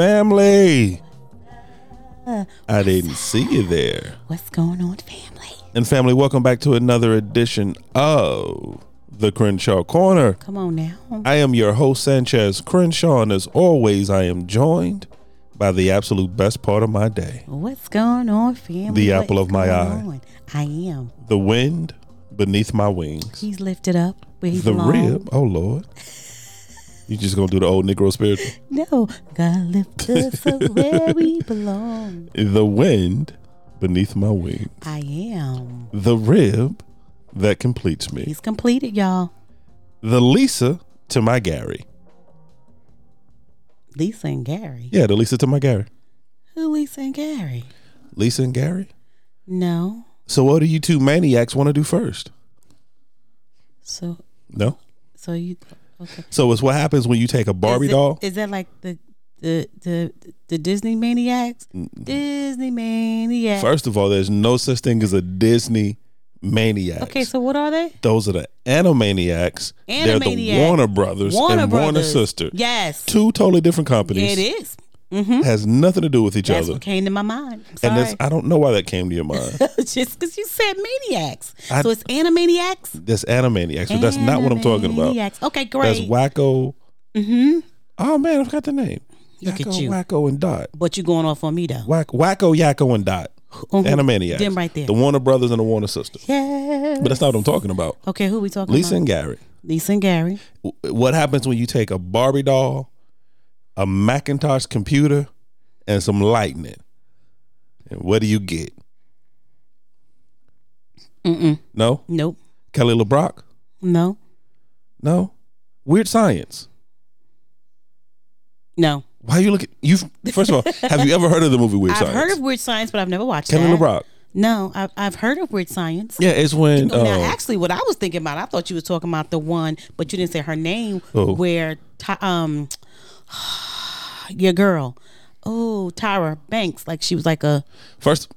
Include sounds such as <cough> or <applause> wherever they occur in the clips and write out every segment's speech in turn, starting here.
Family. Uh, I didn't see you there. What's going on, family? And family, welcome back to another edition of the Crenshaw Corner. Come on now. I am your host, Sanchez Crenshaw, and as always, I am joined by the absolute best part of my day What's going on, family? The apple What's of my eye. on? I am. the wind beneath my wings, He's lifted up where he the belongs. rib. Oh, Lord. You just gonna do the old Negro spiritual? <laughs> No, God lift us up where we belong. <laughs> The wind beneath my wings, I am. the rib that completes me, He's completed, y'all. the Lisa to my Gary. Lisa and Gary. Yeah, the Lisa to my Gary. Who Lisa and Gary? Lisa and Gary. No. So, what do you two maniacs want to do first? So No. so you okay. <laughs> So it's what happens when you take a Barbie is it- doll. Is that like the the the the Disney maniacs? Disney maniacs. First of all, there's no such thing as a Disney maniac. Okay, so what are they? those are the Animaniacs. They're the Warner Brothers Warner and Warner Brothers. Sister. Yes. Two totally different companies. It is. Mm-hmm. Has nothing to do with each That's other. what came to my mind. And that's, I don't know why that came to your <laughs> mind. Just because you said maniacs. I- so it's animaniacs? that's Animaniacs, but that's not what I'm talking about. Okay, great. That's. Wakko. mm-hmm. Oh man, I forgot the name. Look Yakko, at you. Wakko, and Dot. But you going off on me though. Whack, Wakko, Yakko, and Dot. Mhm. Animaniacs. Them right there. The Warner Brothers and the Warner Sisters. Yeah. But that's not what I'm talking about. Okay, who we talking Lisa about? Lisa and Gary. Lisa and Gary. What happens when you take a Barbie doll, a Macintosh computer, and some lightning? And what do you get? Mm-mm. No? Nope. Kelly LeBrock? No. No? Weird Science. No. Why are you looking? You first of all, <laughs> have you ever heard of the movie Weird Science? I've heard of Weird Science, but I've never watched it. Kelly that. LeBrock. No, I've, I've heard of Weird Science. Yeah, it's when now, uh, actually, what I was thinking about, I thought you was talking about the one, but you didn't say her name. Who? Where, um, your girl, oh, Tyra Banks, like she was like a, first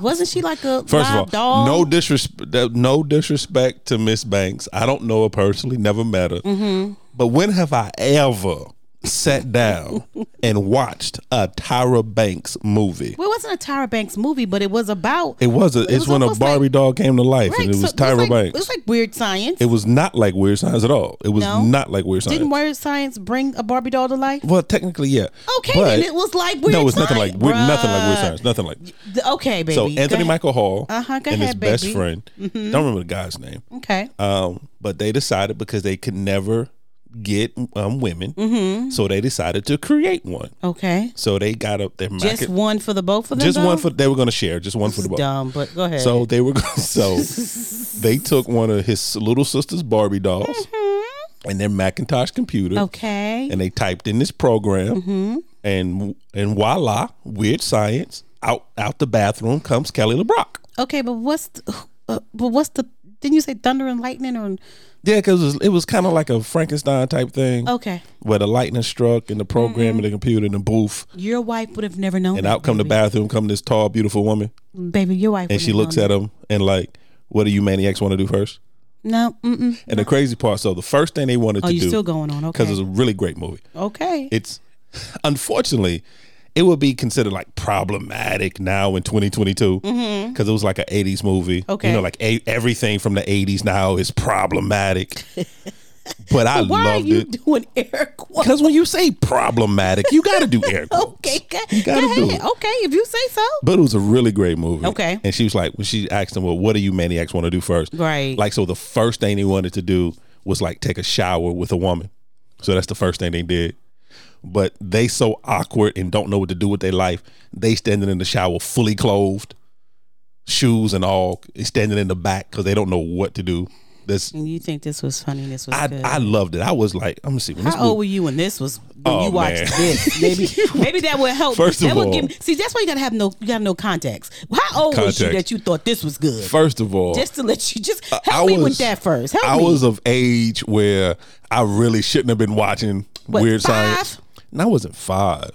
wasn't she like a First live of all, dog? no disrespect, no disrespect to Miss Banks. I don't know her personally, never met her. Mm-hmm. But when have I ever sat down <laughs> and watched a Tyra Banks movie? Well, it wasn't a Tyra Banks movie, but it was about. It was. A, It it's was when a Barbie like- doll came to life, right, and it so was Tyra like, Banks. It was like Weird Science. it was not like Weird Science at all. It was No? not like Weird Science. Didn't Weird Science bring a Barbie doll to life? well, technically, yeah. Okay, But- then it was like Weird no, it's nothing like weird, nothing like Weird. Science. Nothing like. Okay, baby. So Anthony. Michael Hall Uh-huh, and his ahead, best friend. Mm-hmm. Don't remember the guy's name. Okay. Um, but they decided because they could never get um, women, Mm-hmm. so they decided to create one. Okay. So they got up their Just market, one for the both of them. just though? one for they were going to share, just one This for the both. dumb, but go ahead. So they were so they took one of his little sister's Barbie dolls and their Macintosh computer, Mm-hmm. okay. and they typed in this program, Mm-hmm. and and voila, weird science. Out out the bathroom comes Kelly LeBrock. okay, but what's the, uh, but what's the? Didn't you say thunder and lightning or? Yeah, because it was, it was kind of like a Frankenstein type thing. Okay, where the lightning struck and the program and the mm-hmm. computer and the booth, your wife would have never known. and out come the bathroom, come this tall, beautiful woman, Baby, your wife. and she looks at him and like, "What do you maniacs want to do first? No. Mm-mm. And the crazy part, so the first thing they wanted Oh, to you do, still going on? Okay. Because it's a really great movie. okay. It's <laughs> unfortunately, it would be considered like problematic now in 2022 because it was like an 80s movie. Mm-hmm. Okay. you know, like a, everything from the 80s now is problematic. <laughs> but I Why are loved you it. doing air quotes? Because when you say problematic, you got to do air <laughs> quotes. Okay, go, You gotta go do it. Okay, if you say so. But it was a really great movie. Okay. And she was like, when she asked him, well, what do you maniacs want to do first? Right. Like, so the first thing he wanted to do was like take a shower with a woman. So that's the first thing they did. But they so awkward and don't know what to do with their life. They standing in the shower fully clothed, shoes and all, standing in the back because they don't know what to do. This And you think this was funny? This was I good. I loved it. I was like, I'm gonna see when this How old movie, were you when this was when Oh, you watched man. this? Maybe <laughs> maybe that would help. First of that would all- give, see that's why you gotta have no you gotta know context. How old was you that you thought this was good? First of all, just to let you just help I me with was- that first. Help I me. was of age where I really shouldn't have been watching What, Weird five? Science. And I wasn't five.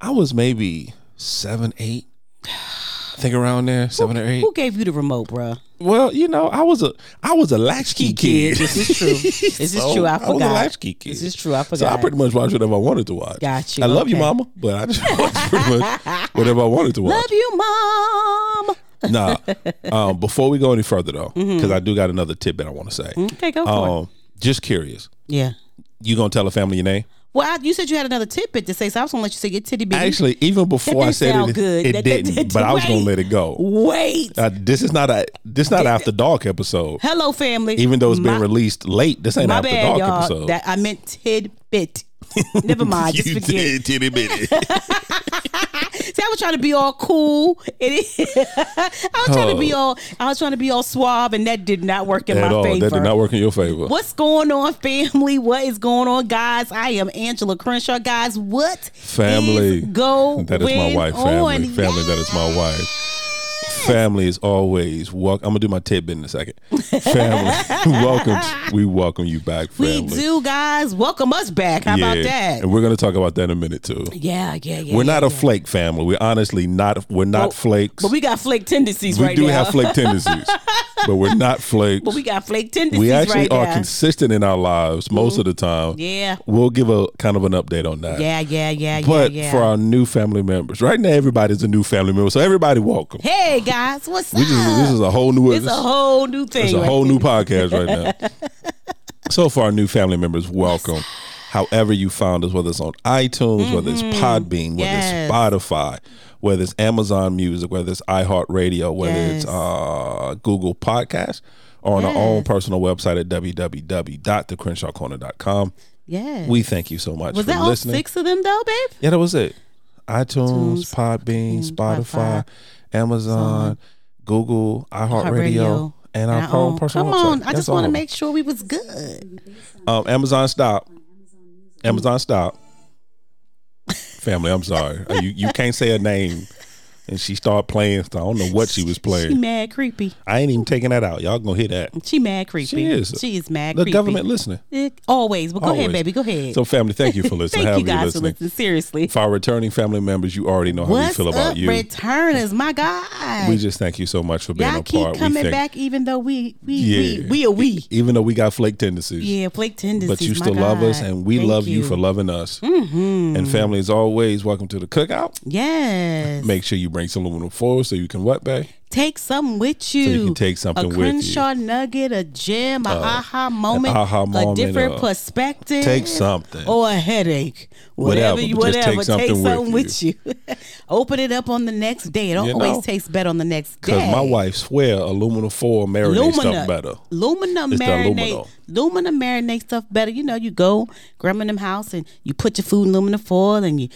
I was maybe seven, eight. I think around there, seven or eight. Who gave you the remote, bro? Well, you know, I was a I was a latchkey kid. This is true. <laughs> This is So, true. I forgot. I was a latchkey kid. This is true. I forgot. So I pretty much watched whatever I wanted to watch. Got you. I love you, Okay. mama, but I just <laughs> watched pretty much whatever I wanted to watch. Love you, mom. <laughs> Nah. Um, before we go any further though, Mm-hmm. because I do got another tidbit I want to say. Okay, go for it. Um, just curious, Yeah. you gonna tell the family your name? Well, I, you said you had another tidbit to say, so I was gonna let you say your titty bitty. Actually, even before I said it, good. it That- didn't. that- but I was gonna let it go. Wait. Uh, this is not a this not after dark episode. Hello, family. Even though it's been My- released late, this ain't after bad, dark y'all. episode. That I meant tidbit. <laughs> Never mind. Just you forget. titty bitty. <laughs> See, I was trying to be all cool. It is. <laughs> I was trying to be oh. all. I was trying to be all suave, and that did not work in At my all. favor. That did not work in your favor. What's going on, family? What is going on, guys? I am Angela Crenshaw, guys. What Family. is going That is my wife. Family. on? Family. That is my wife. Family is always welcome. I'm gonna do my tidbit in a second. Family, <laughs> welcome. We welcome you back, We do, guys. Welcome us back. How about that? And we're gonna talk about that in a minute too. Yeah, yeah, yeah. we're yeah, not a yeah. flake family. We're honestly not. We're not Well, flakes. But we got flake tendencies We right do now. have flake tendencies, <laughs> but we're not flakes. but we got flake tendencies we actually right are now. consistent in our lives most of the time. Yeah. We'll give a kind of an update on that. yeah, yeah, yeah, But yeah, yeah. for our new family members, right now everybody's a new family member, so everybody welcome. hey guys, what's We up? just this is a whole new it's a whole new thing. it's a right whole new podcast right now. <laughs> so for our new family members, welcome. However you found us, whether it's on iTunes, whether it's Podbean, whether Mm-hmm. Yes. it's Spotify, whether it's Amazon Music, whether it's iHeartRadio, whether it's uh, Google Podcast, or on our own personal website at www.thecrenshawcorner.com. Yeah. We thank you so much was for that all listening. six of them though, babe? Yeah, that was it. iTunes, iTunes, Podbean, Spotify, Spotify, Amazon, Google, iHeartRadio, and our own own. personal Come website. on, I That's just want to make sure we was good. um, Amazon stop. Amazon stop. Family, I'm sorry. Uh, You you can't say a name, and she started playing. So I don't know what she was playing. She mad creepy. I ain't even taking that out. Y'all gonna hear that. She mad creepy. She is. She is mad The creepy. government listening. Eh, Always. But go ahead, baby. Go ahead. So, family, thank you for <laughs> listening. Thank However you guys for listening. listening. Seriously. For our returning family members, you already know how What's we feel about up, you. returners? My God. We just thank you so much for being Y'all a keep part. coming we think, back even though we we Yeah. we we are we. even though we got flake tendencies. Yeah, flake tendencies. but you still love us, and we Thank love you. for loving us. Mm-hmm. And family, as always, welcome to the cookout. Yes. Make sure you bring some aluminum foil so you can what, babe? take something with you. you can take something a with you. Uh, Crenshaw nugget, a gem, a aha moment, aha moment, a different uh, perspective. take something. Or a headache. Whatever, Whatever, you but just whatever. take something with with you. <laughs> Open it up on the next day. It You always know? tastes better on the next day. Because my wife swear aluminum foil marinates stuff better. Aluminum It's marinate. aluminum. Aluminum marinate stuff better. You know, you go grandma them house and you put your food in aluminum foil and you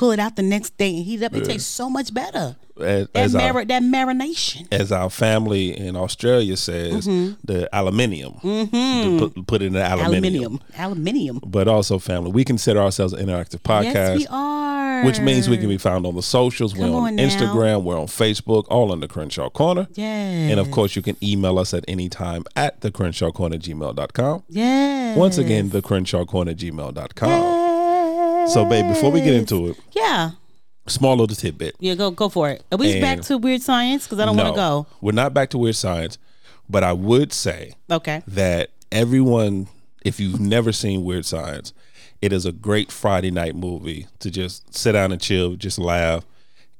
pull it out the next day and heat it up. It tastes so much better. As, That as, our, that marination. as our family in Australia says, Mm-hmm. the aluminium. To put, put it in the aluminium. Aluminium. Aluminium. But also, family, we consider ourselves an interactive podcast. Yes, we are. Which means we can be found on the socials. We're Come on, on now. Instagram. We're on Facebook, all under Crenshaw Corner. Yes. And of course, you can email us at any time at the Crenshaw Corner gmail.com. Yeah. Once again, the Crenshaw Corner gmail.com. So, babe, before we get into it, Yeah. small little tidbit. Yeah, go go for it. Are we And- back to weird science? Because I don't want to go. We're not back to weird science, but I would say Okay. that everyone, if you've never seen Weird Science, it is a great Friday night movie to just sit down and chill, just laugh.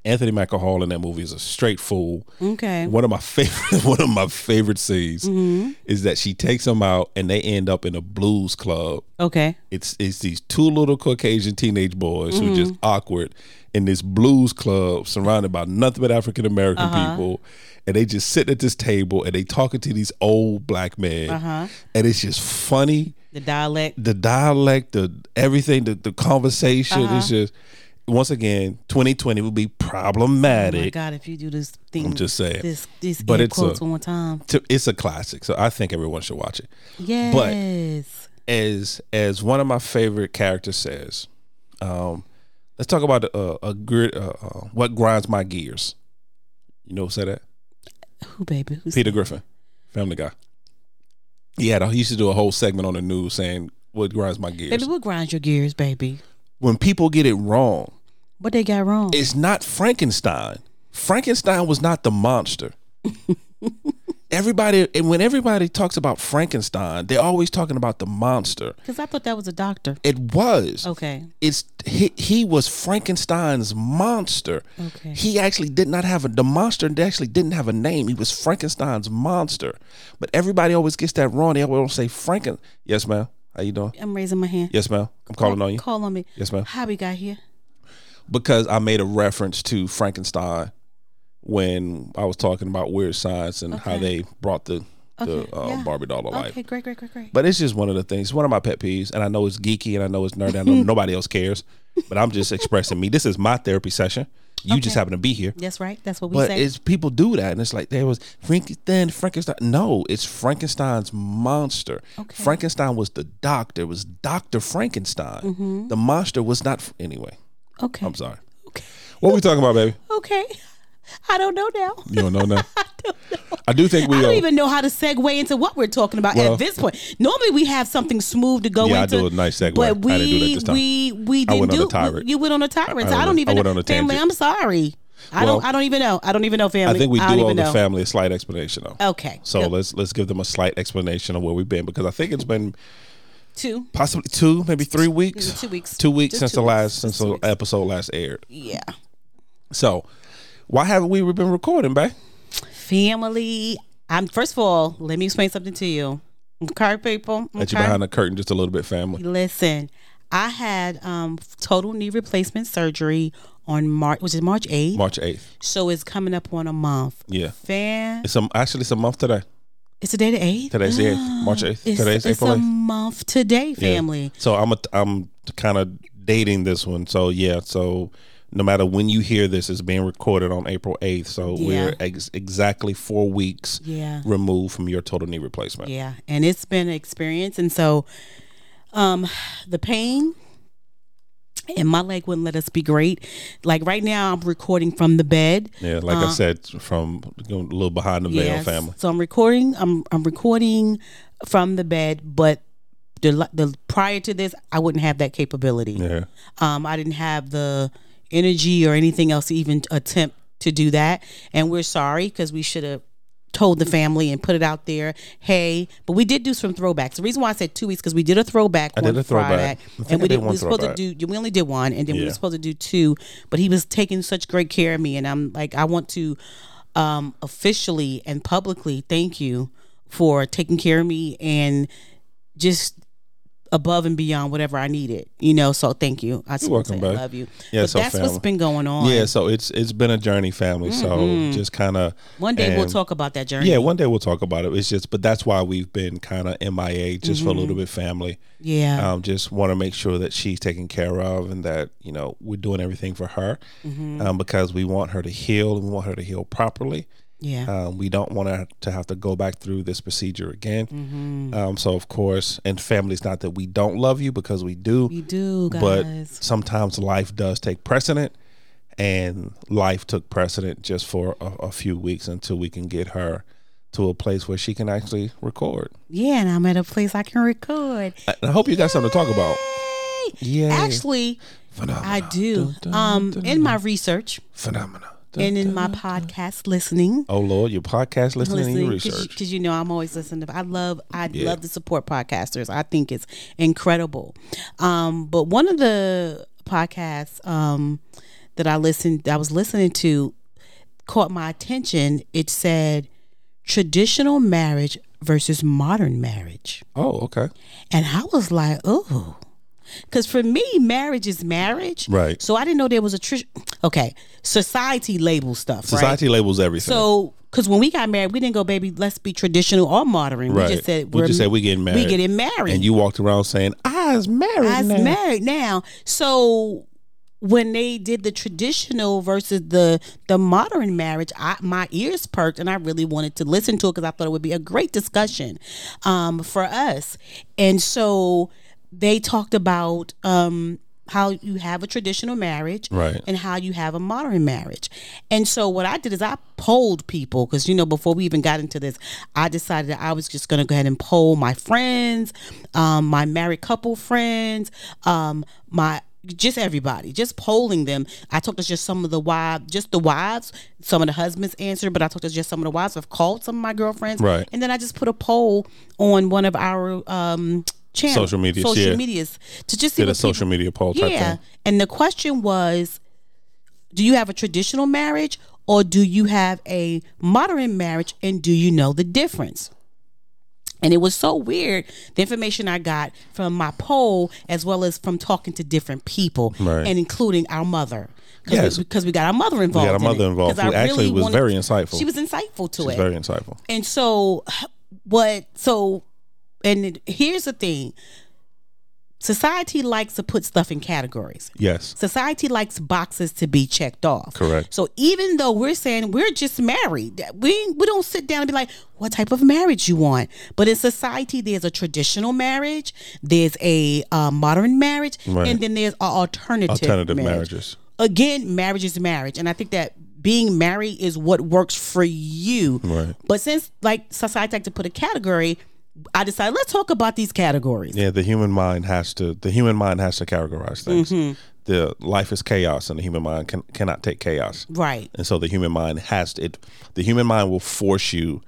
Anthony Michael Hall in that movie is a straight fool. Okay. One of my <laughs> favorite one of my favorite scenes Mm-hmm. is that she takes him out and they end up in a blues club. Okay. It's it's these two little Caucasian teenage boys who Mm-hmm. just awkward in this blues club surrounded by nothing but African American Uh-huh. people. And they just sitting at this table and they talking to these old black men. Uh-huh. And it's just funny. The dialect. The dialect, the everything, the, the conversation. Uh-huh. It's just once again, 2020 will be problematic. Oh my. God! If you do this thing, I'm just saying. This this But it's quotes a- one time. To- It's a classic. So I think everyone should watch it. Yes. But as as one of my favorite characters says, um, let's talk about uh, a grid. Uh, uh, what grinds my gears? You know who said that? Who baby? Who's Peter Griffin, Family Guy. Yeah, he used to do a whole segment on the news saying what grinds my gears. baby? What grinds your gears, baby? When people get it wrong, What they got wrong? it's not Frankenstein. Frankenstein was not the monster. <laughs> everybody, and when everybody talks about Frankenstein, they're always talking about the monster. Because I thought that was a doctor. It was. Okay. It's he, he was Frankenstein's monster. Okay. He actually did not have a the monster actually didn't have a name. He was Frankenstein's monster. But everybody always gets that wrong. They always say Franken. Yes, ma'am. How you doing? I'm raising my hand. Yes, ma'am. I'm calling on you. Call on me. Yes, ma'am. How we got here? Because I made a reference to Frankenstein when I was talking about weird science and how they brought the the Okay, uh, yeah. Barbie doll to life. Okay, great, great, great, great. But it's just one of the things. It's one of my pet peeves, and I know it's geeky, and I know it's nerd. I know <laughs> nobody else cares, but I'm just expressing me. This is my therapy session. You just happen to be here. That's right. That's what we But say. it's people do that, and it's like there was Frankenstein, Frankenstein. No, it's Frankenstein's monster. Okay. Frankenstein was the doctor. It was Doctor Frankenstein. Mm-hmm. The monster was not. Anyway, okay. I'm sorry. Okay. What are we talking about, baby? Okay. I don't know now. You don't know now. <laughs> I do i do think we. I don't uh, even know how to segue into what we're talking about Well- at this point. Normally we have something smooth to go Yeah, I do a nice segue. But we I didn't do that this time. we we didn't went on do a tirade. You went on a tirade. I so I, went- don't I even went know. on a family. I'm sorry. I Well- don't I don't even know. I don't even know family. I think we don't do owe the know. family a slight explanation, though. Okay. So Good. let's let's give them a slight explanation of where we've been because I think it's been two. possibly two, maybe three weeks, Two weeks. two weeks Just since two the last since the episode last aired. Yeah. So why haven't we been recording, babe? Family. I'm first of all, let me explain something to you. Okay, people. Let you behind the curtain just a little bit, family. Listen, I had um total knee replacement surgery on March, which is March 8th. March eighth. So it's coming up on a month. Yeah, Fan, it's a, actually it's a month today. It's today the 8th? Today's the eighth, March eighth. It's, Today's it's April a eighth. month today, family. So I'm a, I'm kind of dating this one. So yeah. So no matter when you hear this, it's being recorded on April 8th. So Yeah. we're ex- exactly four weeks Yeah. removed from your total knee replacement. Yeah. And it's been an experience. And so um the pain and my leg wouldn't let us be great. Like right now I'm recording from the bed. Yeah, like I said, from a little behind the veil Yes. family. So I'm recording. I'm I'm recording from the bed, but the the prior to this, I wouldn't have that capability. Yeah. Um, I didn't have the energy or anything else to even attempt to do that, and we're sorry because we should have told the family and put it out there. Hey, but we did do some throwbacks. The reason why I said two weeks because we did a throwback I did a throwback. Friday, and we did. We were supposed to do. We only did one, and then we were supposed to do two. But he was taking such great care of me, and I'm like, I want to um, officially and publicly thank you for taking care of me and just above and beyond whatever I needed. You know, so thank you. I to welcome, say I love you. Yeah, but so that's what's family. been going on. Yeah, so it's it's been a journey, family. So just kind of Mm-hmm. One day we'll talk about that journey. Yeah, one day we'll talk about it. It's just, but that's why we've been kind of MIA just for a Mm-hmm. little bit, family. Yeah. Um, just want to make sure that she's taken care of and that you know we're doing everything for her, Mm-hmm. um, because we want her to heal and we want her to heal properly. Yeah. Um, we don't want to have to go back through this procedure again. Mm-hmm. Um, so of course, and family's not that we don't love you because we do, we do, guys. but sometimes life does take precedent, and life took precedent just for a, a few weeks until we can get her to a place where she can actually record. yeah, and I'm at a place I can record. I, I hope you got something to talk about. Yeah. Yay. Actually, I do. Um, in my research Phenomena. And in my podcast listening, Oh Lord, your podcast listening, and your research. because you, know I'm always listening. To, I love I Yeah. love to support podcasters. I think it's incredible. Um, but one of the podcasts um, that I listened, I was listening to, caught my attention. It said traditional marriage versus modern marriage, oh, okay. and I was like, oh. Because for me, marriage is marriage. Right. So I didn't know there was a tr- okay. Society labels stuff. right? Society labels everything. So, because when we got married, we didn't go, baby, let's be traditional or modern. right. We just said, we we're, just said we getting married. we getting married. And you walked around saying, "I was married." I was now." married now. So when they did the traditional versus the the modern marriage, I, my ears perked, and I really wanted to listen to it because I thought it would be a great discussion um, for us. And so they talked about um, how you have a traditional marriage, Right. and how you have a modern marriage. And so what I did is I polled people because you know before we even got into this, I decided that I was just going to go ahead and poll my friends, um, my married couple friends, um, my just everybody, just polling them. I talked to just some of the wives, just the wives. Some of the husbands answered, but I talked to just some of the wives. I've called some of my girlfriends, Right. And then I just put a poll on one of our um channels, Social media, social yeah. medias, to just see Did a social people- media poll type yeah, thing. and the question was, do you have a traditional marriage or do you have a modern marriage, and do you know the difference? And it was so weird the information I got from my poll, as well as from talking to different people, Right. and including our mother. Yes. we, because we got our mother involved. We got our mother it. involved, who I actually was wanted- very insightful. She was insightful to It's it. very insightful. And so, what? So, and it- here's the thing: society likes to put stuff in categories. Yes. Society likes boxes to be checked off. Correct. So even though we're saying we're just married, we we don't sit down and be like, what type of marriage you want? But in society, there's a traditional marriage, there's a uh, modern marriage, Right. and then there's alternative Alternative marriage. marriages. Again, marriage is marriage, and I think that being married is what works for you. Right. But since like society like to put a category, I decided let's talk about these categories. Yeah, the human mind has to. The human mind has to categorize things. Mm-hmm. The life is chaos, and the human mind can, cannot take chaos. Right. And so the human mind has to. It, the human mind will force you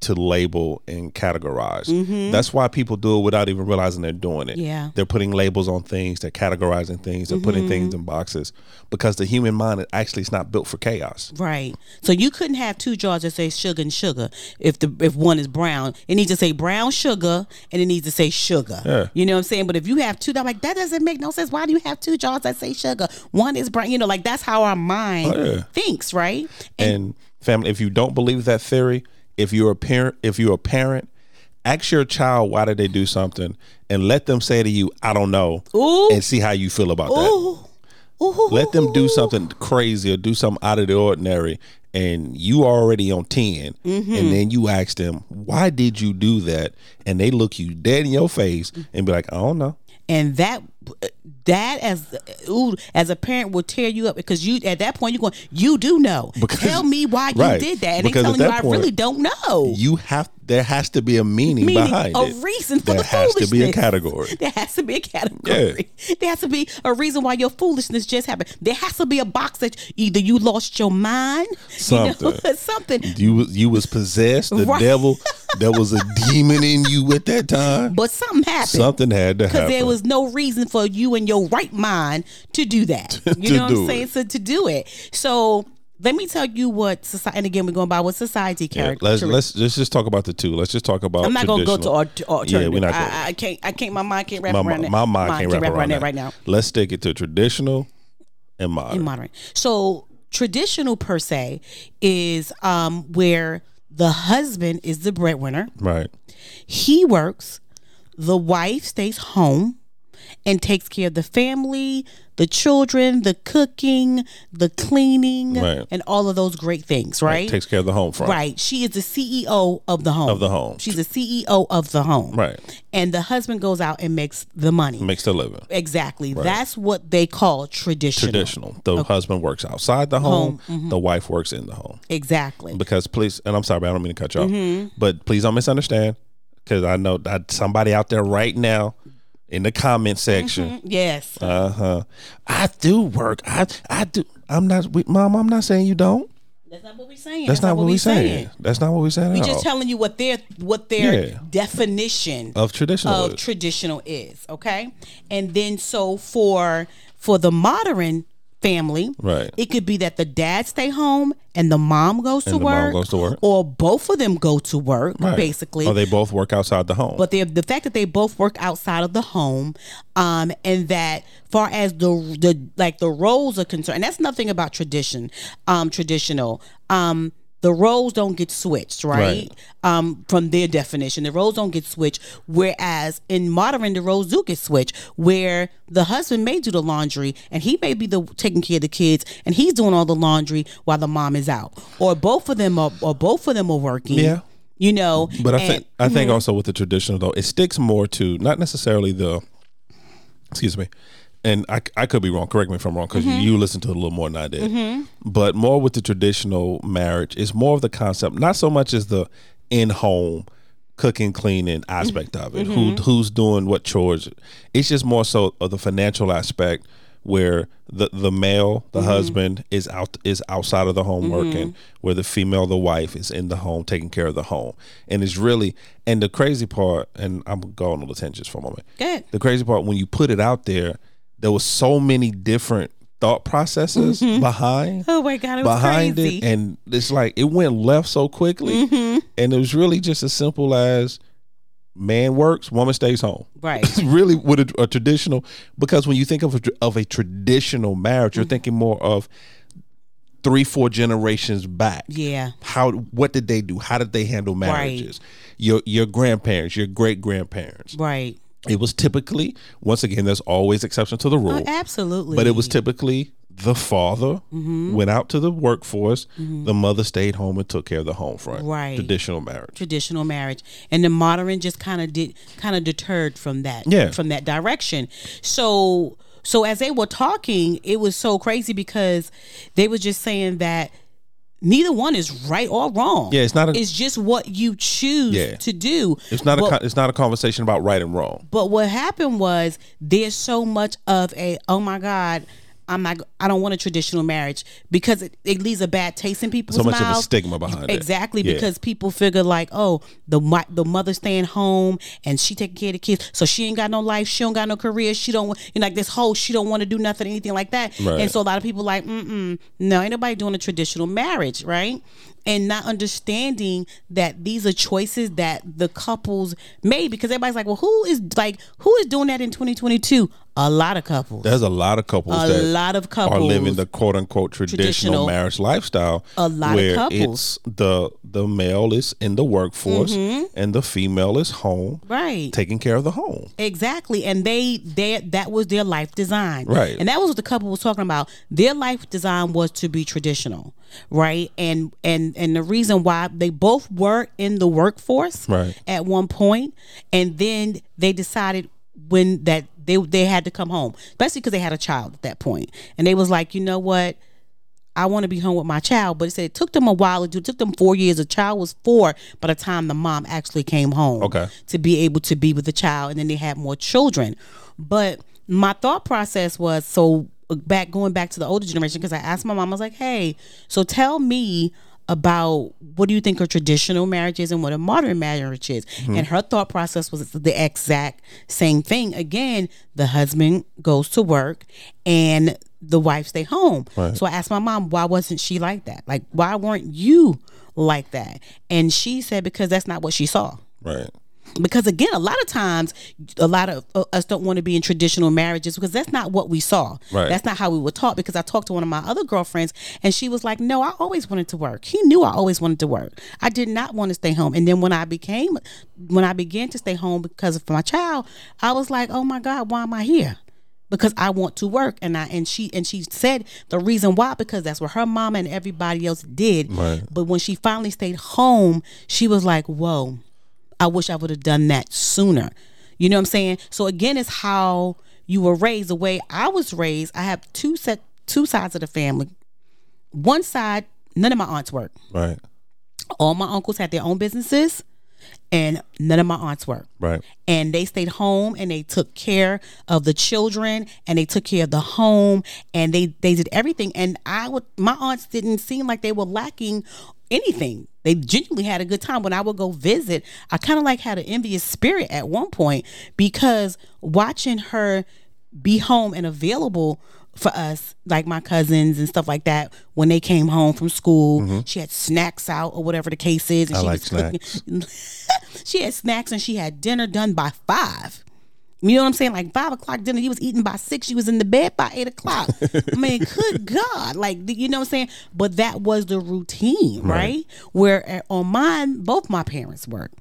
to label and categorize. That's why people do it without even realizing they're doing it. Mm-hmm. Yeah. They're putting labels on things, they're categorizing things, they're putting things Mm-hmm. in boxes because the human mind actually is not built for chaos. Right. So you couldn't have two jars that say sugar and sugar if the if one is brown. It needs to say brown sugar and it needs to say sugar. Yeah. You know what I'm saying? But if you have two, I'm like, that doesn't make no sense. Why do you have two jars that say sugar? One is brown. You know, like that's how our mind Oh, yeah. thinks, right? And family, if you don't believe that theory, if you're a parent, if you're a parent, ask your child why did they do something, and let them say to you, "I don't know," Ooh. and see how you feel about that. Ooh. Ooh. Let them do something crazy or do something out of the ordinary, and you are already on 10 Mm-hmm. and then you ask them, "Why did you do that?" And they look you dead in your face and be like, "I don't know." and that that as ooh, as a parent will tear you up because you at that point you're going you do know Because- tell me why you right. did that and Because they at telling you that I really don't know You have there has to be a meaning, meaning behind a it. reason for there the has to be a category. <laughs> There has to be a category. <laughs> There has to be a reason why your foolishness just happened. There has to be a box that either you lost your mind, Something. <laughs> you know, something. You was you was possessed. The Right. devil. There was a demon in you at that time. But something happened. Something had to happen. because there was no reason for you in your right mind to do that. <laughs> You know what I'm saying? it. So to do it. So let me tell you what society. And again, we're going by what society Yeah, character. let's let's let's just talk about the two. Let's just talk about. I'm not gonna go to traditional. art- alternative. Yeah, we're not. I, I can't. I can't. My mind can't wrap my, around my, that. my mind can't wrap around that that right now. Let's stick it to traditional and modern. in modern. So traditional per se is um where the husband is the breadwinner. right. He works, the wife stays home and takes care of the family, the children, the cooking, the cleaning, Right. and all of those great things, right? Takes care of the home front. Right. She is the CEO of the home. Of the home. She's the CEO of the home. Right. And the husband goes out and makes the money. Makes the living. Exactly. That's what they call traditional. Traditional. The husband works outside the home. The wife works in the home. Exactly. Because please, and I'm sorry, I don't mean to cut you off, Mm-hmm. but please don't misunderstand. Because I know that somebody out there right now in the comment section. Yes. Uh huh. I do work. I I do. I'm not. We, Mom, I'm not saying you don't. That's not what we're saying. That's, not, what we're saying. That's not what we're saying We're just all. telling you what their what their Yeah. definition of traditional. of is. traditional is. Okay, and then so for for the modern family, Right. It could be that the dad stay home and the mom goes to And the work, goes to work. or both of them go to work, Right. basically. Or they both work outside the home. but the the fact that they both work outside of the home, um, and that far as the the like the roles are concerned, and that's nothing about tradition, um, traditional. Um, the roles don't get switched, right? Right. Um, from their definition, the roles don't get switched. Whereas in modern, the roles do get switched, where the husband may do the laundry and he may be the taking care of the kids, and he's doing all the laundry while the mom is out, or both of them are, or both of them are working. Yeah. You know, But I and- think I think also with the traditional though, it sticks more to not necessarily the excuse me. And I, I could be wrong. Correct me if I'm wrong because Mm-hmm. you listened to it a little more than I did. But more with the traditional marriage it's more of the concept, not so much as the in home cooking, cleaning aspect of it. Who Mm-hmm. who's doing what chores? It's just more so of the financial aspect where the the male, the husband, is out is outside of the home working, where the female, the wife, is in the home taking care of the home, and it's really and the crazy part, and I'm going on the tangents for a moment. Good. The crazy part when you put it out there, there was so many different thought processes behind Oh my god, it was behind crazy. it and it's like it went left so quickly Mm-hmm. and it was really just as simple as man works woman stays home Right. <laughs> it's really with a, a traditional because when you think of a, of a traditional marriage Mm-hmm. you're thinking more of three four generations back yeah. how what did they do how did they handle marriages your your grandparents your great grandparents Right. It was typically once again there's always exception to the rule Oh, absolutely. but it was typically the father Mm-hmm. went out to the workforce, the mother stayed home and took care of the home front. Right. Traditional marriage. traditional marriage and the modern just kind of did kind of deterred from that Yeah. from that direction so so as they were talking it was so crazy because they were just saying that neither one is right or wrong Yeah, it's not a- it's just what you choose Yeah. to do It's not a But- con- it's not a conversation about right and wrong. but what happened was there's so much of a oh my god I'm not. I don't want a traditional marriage because it, it leaves a bad taste in people's So much of a stigma behind it. Exactly Yeah. because people figure like, oh, the mo- the mother staying home and she taking care of the kids, so she ain't got no life, she don't got no career, she don't want- you know, like this whole she don't want to do nothing, anything like that. Right. And so a lot of people like, mm mm, no, ain't nobody doing a traditional marriage, right? And not understanding that these are choices that the couples made because everybody's like, well, who is like who is doing that in 2022? A lot of couples. There's a lot of couples A that lot of couples are living the quote unquote traditional, Traditional. marriage lifestyle. A lot of where couples. it's the the male is in the workforce and the female is home Mm-hmm. right. taking care of the home. Exactly. And they they that was their life design. Right. And that was what the couple was talking about. Their life design was to be traditional. Right. And and and the reason why they both were in the workforce Right. at one point, and then they decided when that they they had to come home, especially because they had a child at that point, and they was like, you know what, I want to be home with my child. But it said it took them a while to do. It took them four years. The child was four by the time the mom actually came home. Okay. To be able to be with the child, and then they had more children. But my thought process was so uh, back going back to the older generation because I asked my mom. I was like, "Hey, so tell me." About what do you think a traditional marriage is and what a modern marriage is, mm-hmm. and her thought process was the exact same thing. Again, the husband goes to work, and the wife stay home. So I asked my mom, why wasn't she like that? Like, why weren't you like that? And she said because that's not what she saw. Right. Because again, a lot of times, a lot of uh, us don't want to be in traditional marriages because that's not what we saw. Right. That's not how we were taught. Because I talked to one of my other girlfriends, and she was like, "No, I always wanted to work. He knew I always wanted to work. I did not want to stay home. And then when I became, when I began to stay home because of my child, I was like, "Oh my God, why am I here?" because I want to work and I and she and she said the reason why because that's what her mom and everybody else did. Right. But when she finally stayed home, she was like, "Whoa, I wish I would have done that sooner." You know what I'm saying? So again, it's how you were raised. The way I was raised, I have two set two sides of the family. One side, none of my aunts work. Right. All my uncles had their own businesses, and none of my aunts worked Right. and they stayed home and they took care of the children and they took care of the home and they they did everything and I would my aunts didn't seem like they were lacking anything they genuinely had a good time when I would go visit I kind of like had an envious spirit at one point because watching her be home and available for us, like my cousins and stuff like that, when they came home from school, mm-hmm. she had snacks out or whatever the case is. And I she like was cooking. <laughs> she had snacks and she had dinner done by five. You know what I'm saying? Like five o'clock dinner, you was eating by six. She was in the bed by eight o'clock. I mean, <laughs> good God, like you know what I'm saying? But that was the routine, right? Where uh, on mine, both my parents worked.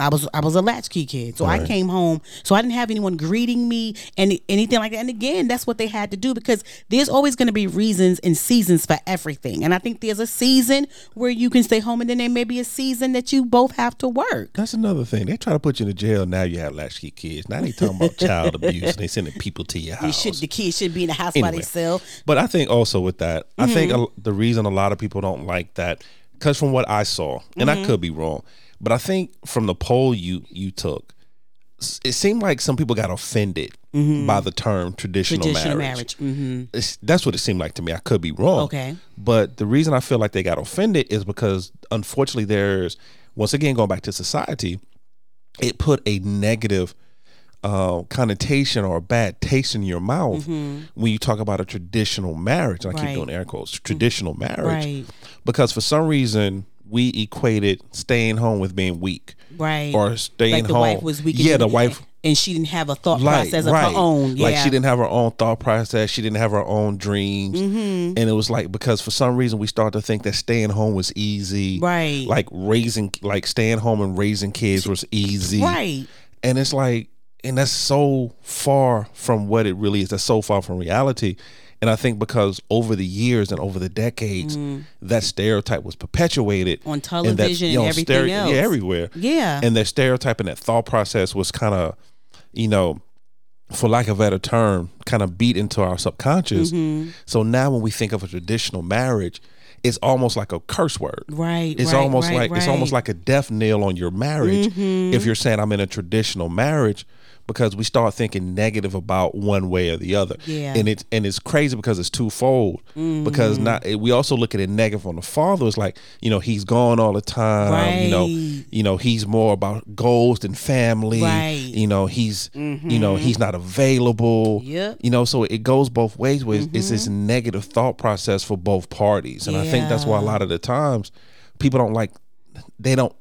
I was I was a latchkey kid, so I came home, so I didn't have anyone greeting me and anything like that. And again, that's what they had to do because there's always going to be reasons and seasons for everything. And I think there's a season where you can stay home, and then there may be a season that you both have to work. That's another thing. They try to put you in jail. Now you have latchkey kids. Now they talking about <laughs> child abuse and they sending people to your You house. should the kids should be in the house by Anyway. themselves. But I think also with that, I think Mm-hmm. the reason a lot of people don't like that, because from what I saw, and Mm-hmm. I could be wrong, but I think from the poll you you took, it seemed like some people got offended by the term traditional, Mm-hmm. Traditional marriage. marriage. hmm It's, that's what it seemed like to me. I could be wrong. Okay. But the reason I feel like they got offended is because unfortunately there's once again going back to society, it put a negative uh, connotation or a bad taste in your mouth when you talk about a traditional marriage. And I Mm-hmm. Right. keep doing air quotes, traditional marriage. Right. Because for some reason we equated staying home with being weak. Right. Or staying like the home. wife was weak. Yeah, the wife and she didn't have a thought like, process of right. her own. Yeah. Like she didn't have her own thought process. She didn't have her own dreams. Mm-hmm. And it was like because for some reason we started to think that staying home was easy. Right. Like raising like staying home and raising kids was easy. Right. And it's like and that's so far from what it really is. That's so far from reality. And I think because over the years and over the decades, that stereotype was perpetuated Mm-hmm. On and that, television you know, and everything else. Yeah, everywhere Yeah. and their stereotype and that thought process was kind of, you know, for lack of a better term, kind of beat into our subconscious. Mm-hmm. So now when we think of a traditional marriage, it's almost like a curse word. right. It's right, almost right, like it's almost. Mm-hmm. like a death nail on your marriage if you're saying I'm in a traditional marriage because we start thinking negative about one way or the other. Yeah. Mm-hmm. And it's and it's crazy because it's twofold. Because not we also look at it negative on the father. It's like, you know, he's gone all the time. You know, you know, he's more about goals than family. Right. Mm-hmm. You know, he's you know, he's not available. Yep. You know, so it goes both ways where it's- it's this negative thought process for both parties. And I think that's why a lot of the times people don't like they don't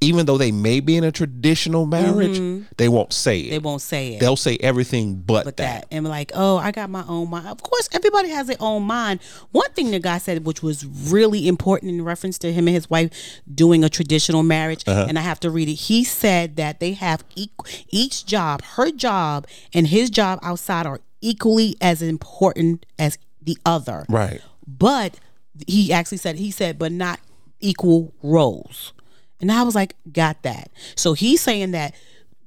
even though they may be in a traditional marriage, they won't say it. Mm-hmm. They won't say it. They'll say everything but, but that. that. and like, oh, I got my own mind. Of course, everybody has their own mind. One thing the guy said, which was really important in reference to him and his wife doing a traditional marriage, Uh-huh. and I have to read it. He said that they have equ- each job, her job and his job outside, are equally as important as the other. Right. But he actually said he said, but not equal roles. And I was like, got that. So he's saying that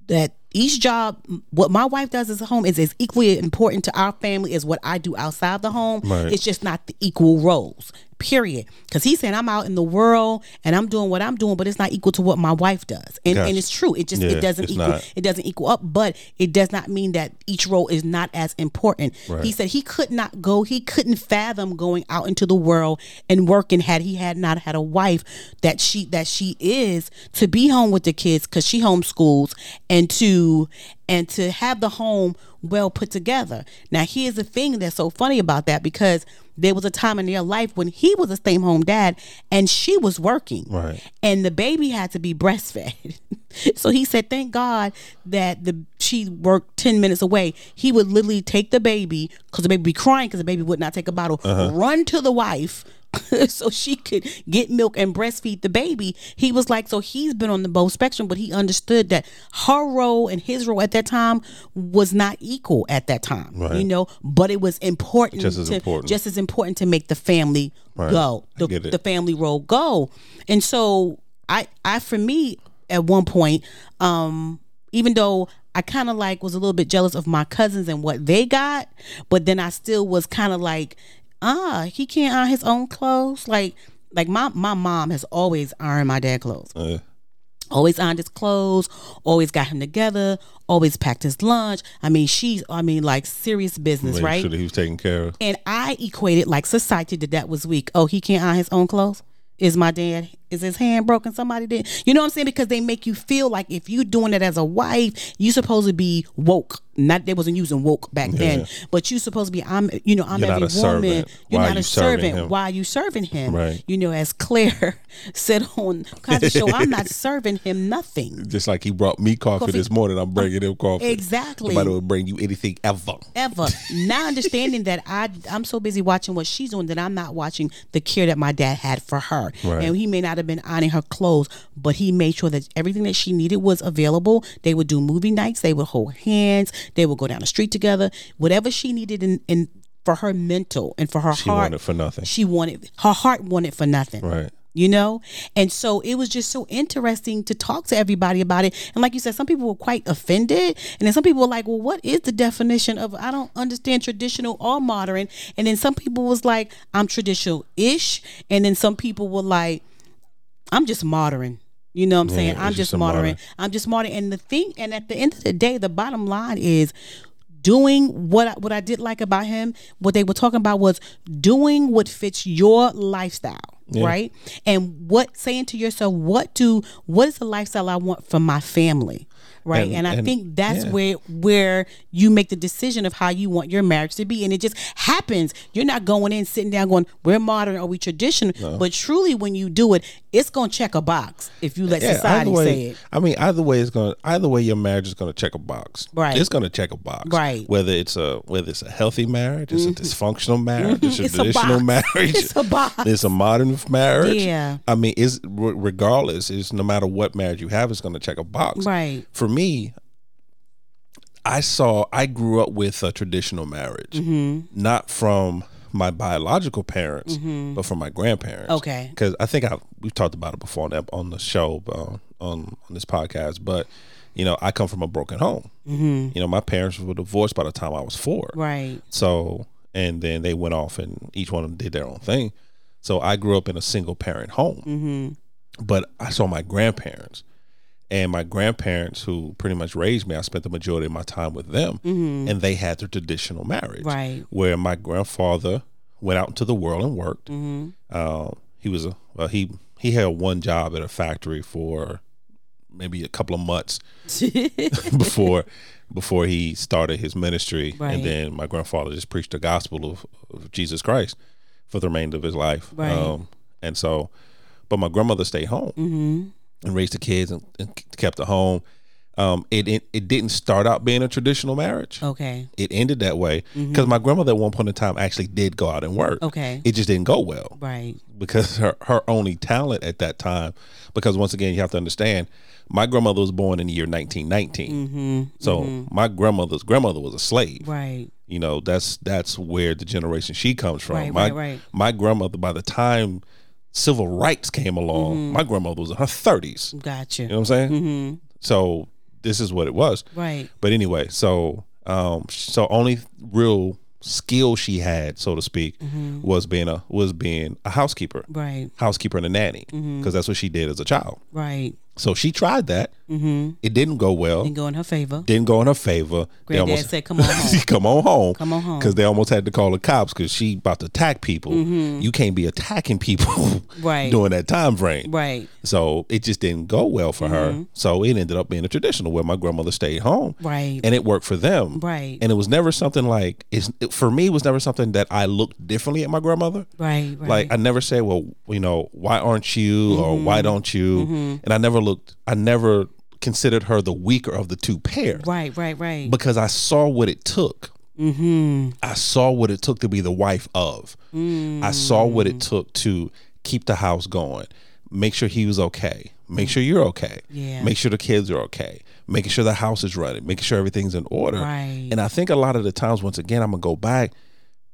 that each job, what my wife does as a home is as equally important to our family as what I do outside the home. Right. It's just not the equal roles. Period. Because he's saying I'm out in the world and I'm doing what I'm doing, but it's not equal to what my wife does. And Gotcha. and it's true. It just Yeah, it doesn't equal not. it doesn't equal up, but it does not mean that each role is not as important. Right. He said he could not go, he couldn't fathom going out into the world and working had he had not had a wife that she that she is to be home with the kids because she homeschools and to and to have the home well put together. Now here's the thing that's so funny about that because there was a time in their life when he was a stay-home dad and she was working Right. and the baby had to be breastfed. <laughs> so he said, "Thank God that the she worked ten minutes away. He would literally take the baby because the baby would be crying because the baby would not take a bottle. Uh-huh. Run to the wife." <laughs> so she could get milk and breastfeed the baby. He was like, so he's been on the both spectrum, but he understood that her role and his role at that time was not equal at that time. Right. You know, but it was important, Just as to, important. just as important to make the family Right. go, the, the family role go. And so I I for me at one point, um, even though I kind of like was a little bit jealous of my cousins and what they got, but then I still was kind of like, ah, he can't iron his own clothes. Like like my my mom has always ironed my dad clothes. Uh, Always ironed his clothes, always got him together, always packed his lunch. I mean, she's I mean like serious business, make right? sure that he was taken care of. And I equated like society that that was weak. Oh, he can't iron his own clothes. Is my dad? Is his hand broken? Somebody did. You know what I'm saying? Because they make you feel like if you're doing it as a wife, you supposed to be woke. Not they wasn't using woke back then, but you supposed to be. I'm. You know, I'm You're every woman. servant. You're Why not are a servant. him? Why are you serving him? Right. You know, as Claire <laughs> said on kind of show, I'm not <laughs> serving him nothing. Just like he brought me coffee, Coffee. this morning, I'm bringing him coffee. Exactly. Nobody would bring you anything ever. ever. now understanding that I I'm so busy watching what she's doing that I'm not watching the care that my dad had for her. Right. And he may not have been ironing her clothes, but he made sure that everything that she needed was available. They would do movie nights, they would hold hands, they would go down the street together. Whatever she needed in, in for her mental and for her She heart. wanted for nothing. She wanted her heart wanted for nothing Right. you know and so it was just so interesting to talk to everybody about it and like you said some people were quite offended and then some people were like well what is the definition of i don't understand traditional or modern and then some people was like i'm traditional-ish and then some people were like i'm just modern You know what I'm saying? I'm just just a martyr. I'm just monitoring. And the thing, and at the end of the day, the bottom line is doing what I, what I did like about him. What they were talking about was doing what fits your lifestyle, right? And what saying to yourself, what do what is the lifestyle I want for my family, right? And, And- I and- think that's yeah. where where you make the decision of how you want your marriage to be, and it just happens. You're not going in sitting down going, "We're modern or we traditional," but truly, when you do it, it's gonna check a box if you let society way, say it. I mean, either way, it's gonna either way your marriage is gonna check a box. Right. It's gonna check a box. Right. Mm-hmm. Whether it's a whether it's a healthy marriage, it's a dysfunctional marriage, it's a <laughs> It's a traditional box. marriage, It's a box. it's a modern marriage. Yeah. I mean, is regardless, is no matter what marriage you have, it's gonna check a box. Right. For me, I saw I grew up with a traditional marriage, Mm-hmm. not from my biological parents, but from my grandparents. Okay. because I think I we've talked about it before on on the show uh, on on this podcast. But you know, I come from a broken home. Mm-hmm. You know, my parents were divorced by the time I was four. Right. So, and then they went off and each one of them did their own thing. So I grew up in a single parent home. Mm-hmm. But I saw my grandparents. And my grandparents, who pretty much raised me, I spent the majority of my time with them, and they had the traditional marriage, Mm-hmm. Right. Where my grandfather went out into the world and worked. Mm-hmm. Uh, he was a well, he he had one job at a factory for maybe a couple of months <laughs> before before he started his ministry, Right. and then my grandfather just preached the gospel of, of Jesus Christ for the remainder of his life. Right. Um, and so, but my grandmother stayed home Mm-hmm. And raised the kids and, and kept the home. Um, it, it it didn't start out being a traditional marriage. Okay. It ended that way because my grandmother at one point in time actually did go out and work. Mm-hmm. Okay. It just didn't go well Right. because her, her only talent at that time, because once again, you have to understand, my grandmother was born in the year 1919. Mm-hmm. So my grandmother's grandmother was a slave. Right. You know, that's that's where the generation she comes from. Right, my, right, right. my grandmother, by the time civil rights came along, Mm-hmm. my grandmother was in her 30s. Gotcha. You know what I'm saying? Mm-hmm. So this is what it was. Right. But anyway, so um, so only real skill she had, so to speak, Mm-hmm. was being a was being a housekeeper Right. housekeeper and a nanny because Mm-hmm. that's what she did as a child. Right. So she tried that. Mm-hmm. It didn't go well. Didn't go in her favor. Didn't go in her favor. They Granddad said, "Come on <laughs> home." come on home. Come on home. Because they almost had to call the cops because she about to attack people. You can't be attacking people Mm-hmm. <laughs> Right. during that time frame. Right. So it just didn't go well for her. So it ended up being a traditional where my grandmother stayed home. Right. And it worked for them. Right. And it was never something like it's it, for me. It was never something that I looked differently at my grandmother. Right. Right. Like I never say, well, you know, why aren't you or why don't you? And I never looked. I never considered her the weaker of the two pairs right. Right. Right. because I saw what it took. Mm-hmm. I saw what it took to be the wife of. I saw what it took to keep the house going, make sure he was okay, make sure you're okay, Yeah. make sure the kids are okay, making sure the house is running, making sure everything's in order. Right. And I think a lot of the times, once again, I'm gonna go back.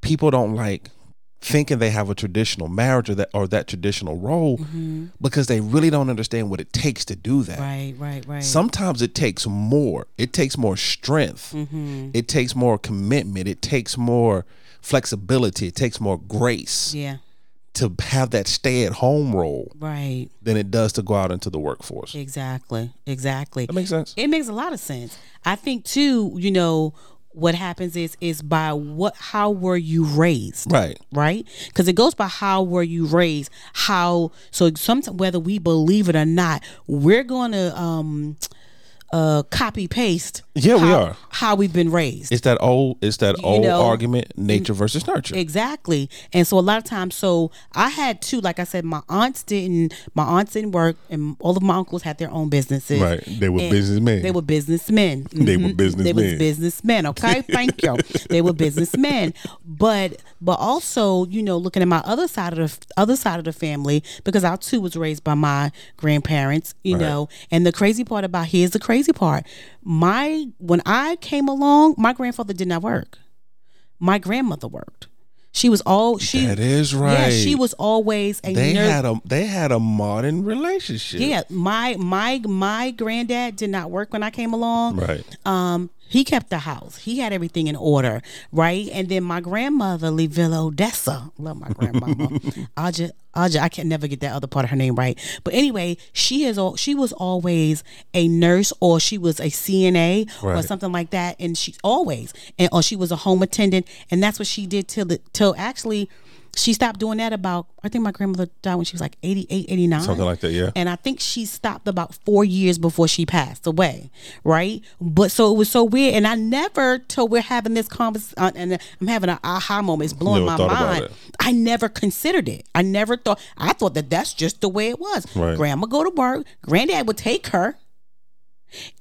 People don't like thinking they have a traditional marriage or that or that traditional role because they really don't understand what it takes to do that. right. Right. Right. Sometimes it takes more. It takes more strength. Mm-hmm. It takes more commitment. It takes more flexibility. It takes more grace yeah. to have that stay at home role Right. than it does to go out into the workforce. Exactly. Exactly. That makes sense. It makes a lot of sense. I think too, you know, what happens is is by what how were you raised? Right. Right? Because it goes by how were you raised, how so sometimes whether we believe it or not, we're gonna um uh copy paste Yeah, we are. how we've been raised. It's that old. It's that old know, argument: nature versus nurture. Exactly. And so a lot of times, so I had two, like I said, my aunts didn't, my aunts didn't work and all of my uncles had their own businesses. Right. They were businessmen. They were businessmen. <laughs> They were Mhm. They businessmen. was businessmen. Okay. <laughs> Thank you. They were businessmen. But, but also, you know, looking at my other side of the other side of the family, because I too was raised by my grandparents, you Right. know, and the crazy part about here's the crazy part. My, when I came along, my grandfather did not work my grandmother worked. She was all she. That is right. Yeah, she was always a They had a they had a modern relationship. yeah, my my my granddad did not work when I came along. Right. Um, He kept the house. He had everything in order, right? And then my grandmother, Livilla Odessa, love my grandmama. <laughs> Aja, Aja, I can never get that other part of her name right. But anyway, she is all she was always a nurse or she was a CNA or something like that, and she always and or she was a home attendant, and that's what she did till the till actually. She stopped doing that about, I think my grandmother died when she was like 88, 89. Something like that, yeah. And I think she stopped about four years before she passed away, right? But so it was so weird. And I never, till we're having this conversation, uh, and I'm having an aha moment, it's blowing Never my mind. I never considered it. I never thought, I thought that that's just the way it was. Right. Grandma go to work, granddad would take her,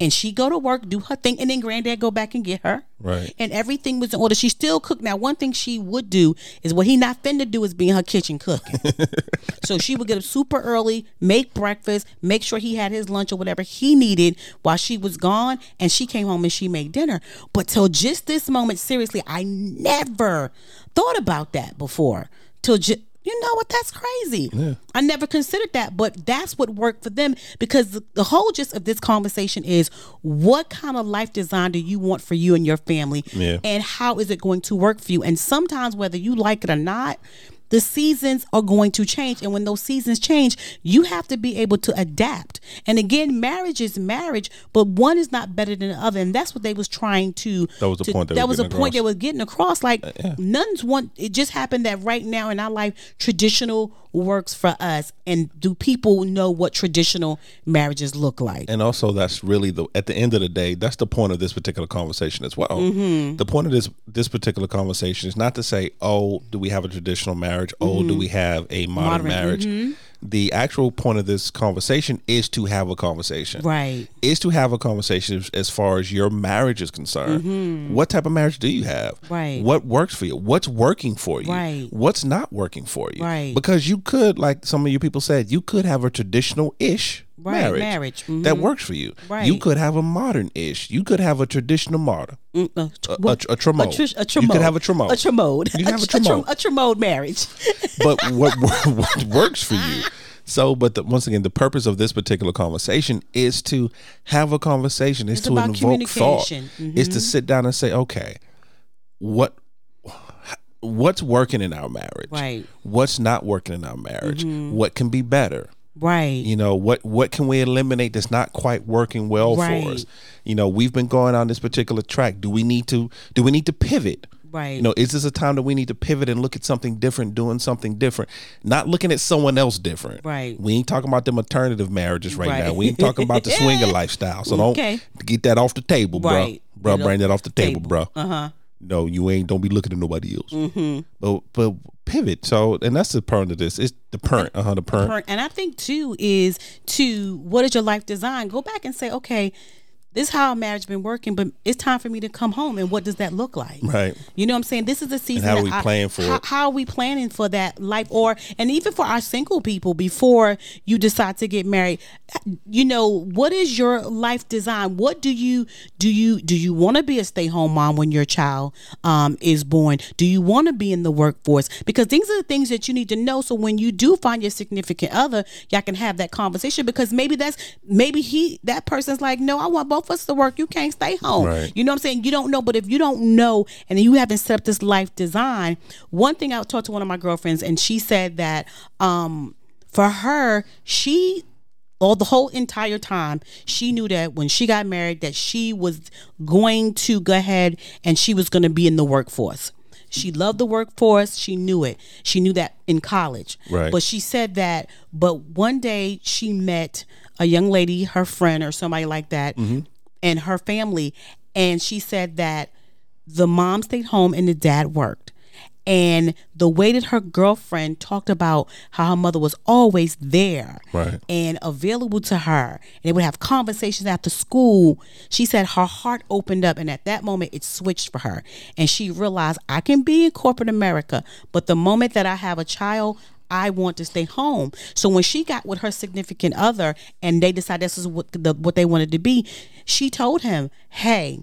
and she go to work, do her thing, and then granddad go back and get her. Right. And everything was in order. She still cooked. Now, one thing she would do is what he not finna do is be in her kitchen cooking. <laughs> so she would get up super early, make breakfast, make sure he had his lunch or whatever he needed while she was gone, and she came home and she made dinner. But till just this moment, seriously, I never thought about that before. Till just you know what? That's crazy. I never considered that, but that's what worked for them because the, the whole gist of this conversation is what kind of life design do you want for you and your family? Yeah. And how is it going to work for you? And sometimes, whether you like it or not, the seasons are going to change. And when those seasons change, you have to be able to adapt. And again, marriage is marriage, but one is not better than the other. And that's what they was trying to. That was the to- point that was a point they. Uh, was getting across. Like nuns want. It just happened that right now in our life, traditional works for us. And do people know what traditional marriages look like? and also that's really the at the end of the day that's the point of this particular conversation as well Mm-hmm. the point of this this particular conversation is not to say oh do we have a traditional marriage oh do we have a modern, Mm-hmm. Modern, mm-hmm. marriage the actual point of this conversation is to have a conversation Right. is to have a conversation as- far as your marriage is concerned what type of marriage do you have Mm-hmm. Right. what works for you what's working for you Right. what's not working for you Right. because you could like some of you people said you could have a traditional-ish Right, marriage, marriage. that works for you. Right. You could have a modern ish. You could have a traditional modern. Mm, uh, A, a, what- a tremode. trish- a You could have a tremode. A tremode. You can have a a, tre- tremode. a tremode marriage. <laughs> but what, <laughs> what works for you? So, but the, once again, the purpose of this particular conversation is to have a conversation. Is It's to about invoke thought. Mm-hmm. Is to sit down and say, okay, what what's working in our marriage? Right. Mm-hmm. What's not working in our marriage? What can be better? Right. you know what what can we eliminate that's not quite working well for us you know we've been going on this particular track do we need to do we need to pivot Right. you know is this a time that we need to pivot and look at something different doing something different not looking at someone else different Right. we ain't talking about them alternative marriages right, Right. now we ain't talking about the <laughs> swinger lifestyle so don't get that off the table bro Right. bro Get bring that off the table, table. bro Uh-huh. No you ain't don't be looking at nobody else mm-hmm. but but pivot so and that's the part of this it's the parent uh-huh the parent And I think too is to what is your life design? Go back and say, okay, this is how our marriage been working, but it's time for me to come home. And what does that look like? Right. You know what I'm saying? This is the season. how that we I- plan for how, it? How are we planning for that life? Or and even for our single people before you decide to get married, you know, what is your life design? What do you do you do you want to be a stay home mom when your child um, is born? Do you want to be in the workforce? Because these are the things that you need to know. So when you do find your significant other, y'all can have that conversation because maybe that's maybe he that person's like, no, I want both us to work. You can't stay home. Right. You know what I'm saying? You don't know, but if you don't know and you haven't set up this life design, one thing I talked to one of my girlfriends and she said that um for her, she all the whole entire time she knew that when she got married that she was going to go ahead and she was going to be in the workforce she loved the workforce she knew it she knew that in college Right. but she said that but one day she met a young lady her friend or somebody like that and her family and she said that the mom stayed home and the dad worked and the way that her girlfriend talked about how her mother was always there Right. and available to her and they would have conversations after school she said her heart opened up and at that moment it switched for her and she realized i can be in corporate america but the moment that i have a child I want to stay home. So when she got with her significant other and they decided this is what the what they wanted to be, she told him, "Hey,